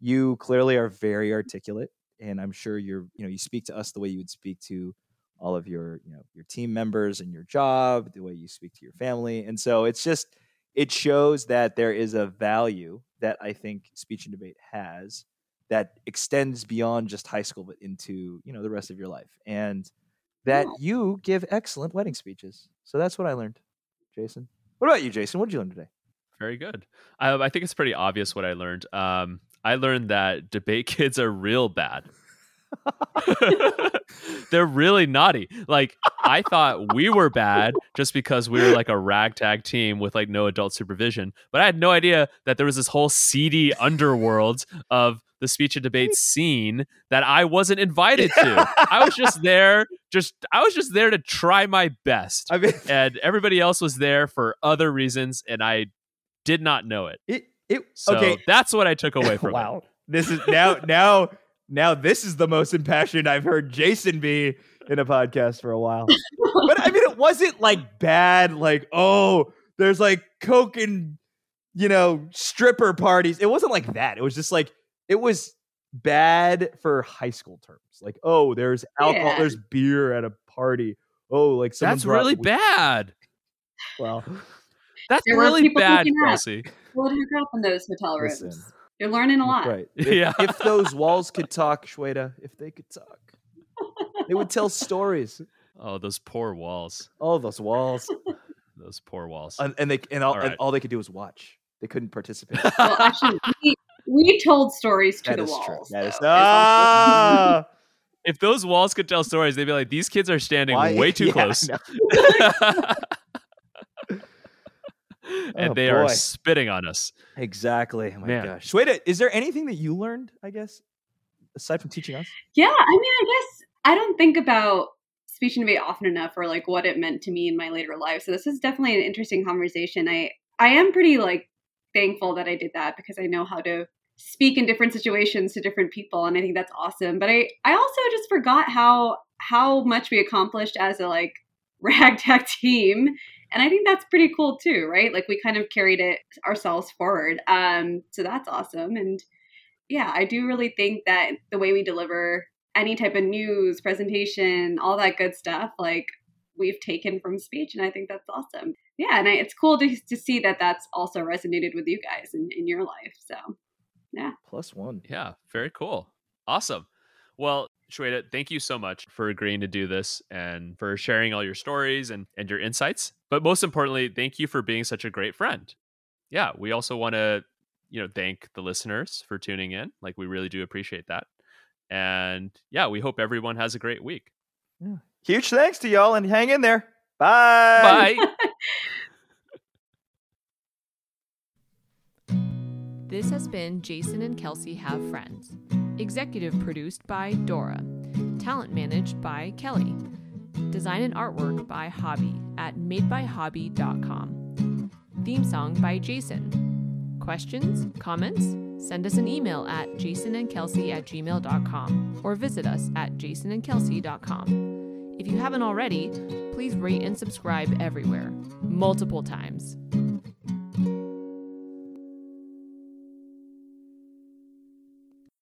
you clearly are very articulate, and I'm sure you're you know you speak to us the way you would speak to all of your you know your team members and your job, the way you speak to your family, and so it's just it shows that there is a value that I think speech and debate has that extends beyond just high school but into you know the rest of your life and that Cool. you give excellent wedding speeches so that's what i learned jason what about you jason what did you learn today Very good. I, I think it's pretty obvious what I learned. Um, I learned that debate kids are real bad. They're really naughty. Like I thought we were bad just because we were like a ragtag team with like no adult supervision, but I had no idea that there was this whole seedy underworld of the speech and debate scene that I wasn't invited to. I was just there, just I was just there to try my best, i mean and everybody else was there for other reasons, and I did not know it. it, it So okay that's what I took away from it. wow this is now now now this is the most impassioned i've heard jason be in a podcast for a while but I mean, it wasn't like bad, like, oh, there's like coke and, you know, stripper parties. It wasn't like that. It was just like, it was bad for high school terms. Like, oh, there's alcohol, Yeah. there's beer at a party. Oh, like someone That's really weed- bad. Well, That's There really people bad, taking that. Kelsey. What hook up in those hotel rooms? listen, You're learning a lot. right. If, Yeah. if those walls could talk, Shweta, if they could talk, they would tell stories. Oh, those poor walls. Oh, those walls. Those poor walls. And, and they and all, All and all they could do was watch. They couldn't participate. Well, actually, we, we told stories to That the is walls. true. That is so it's also- ah! if those walls could tell stories, they'd be like, these kids are standing Why- way too Yeah, close. Know. and Oh, they are spitting on us. Exactly. Oh my Man. gosh. Shweta, is there anything that you learned, I guess, aside from teaching us? Yeah, I mean, I guess I don't think about speech and debate often enough or like what it meant to me in my later life. So this is definitely an interesting conversation. I I am pretty like thankful that I did that because I know how to speak in different situations to different people and I think that's awesome. But I I also just forgot how how much we accomplished as a like ragtag team and I think that's pretty cool too, right? Like we kind of carried it ourselves forward. Um so that's awesome and yeah, I do really think that the way we deliver any type of news, presentation, all that good stuff, like we've taken from speech, and I think that's awesome. Yeah, and I, it's cool to to see that that's also resonated with you guys in, in your life. So yeah. Plus one. Yeah, very cool. Awesome. Well, Shweta, thank you so much for agreeing to do this and for sharing all your stories and, and your insights. But most importantly, thank you for being such a great friend. Yeah, we also want to, you know, thank the listeners for tuning in. Like we really do appreciate that. And yeah, we hope everyone has a great week. Huge thanks to y'all and hang in there. Bye. Bye. This has been Jason and Kelsey Have Friends. Executive produced by Dora. Talent managed by Kelly. Design and artwork by Hobby at madebyhobby.com. Theme song by Jason. Questions? Comments? Send us an email at jasonandkelsey at gmail.com or visit us at jasonandkelsey.com. If you haven't already, please rate and subscribe everywhere, multiple times.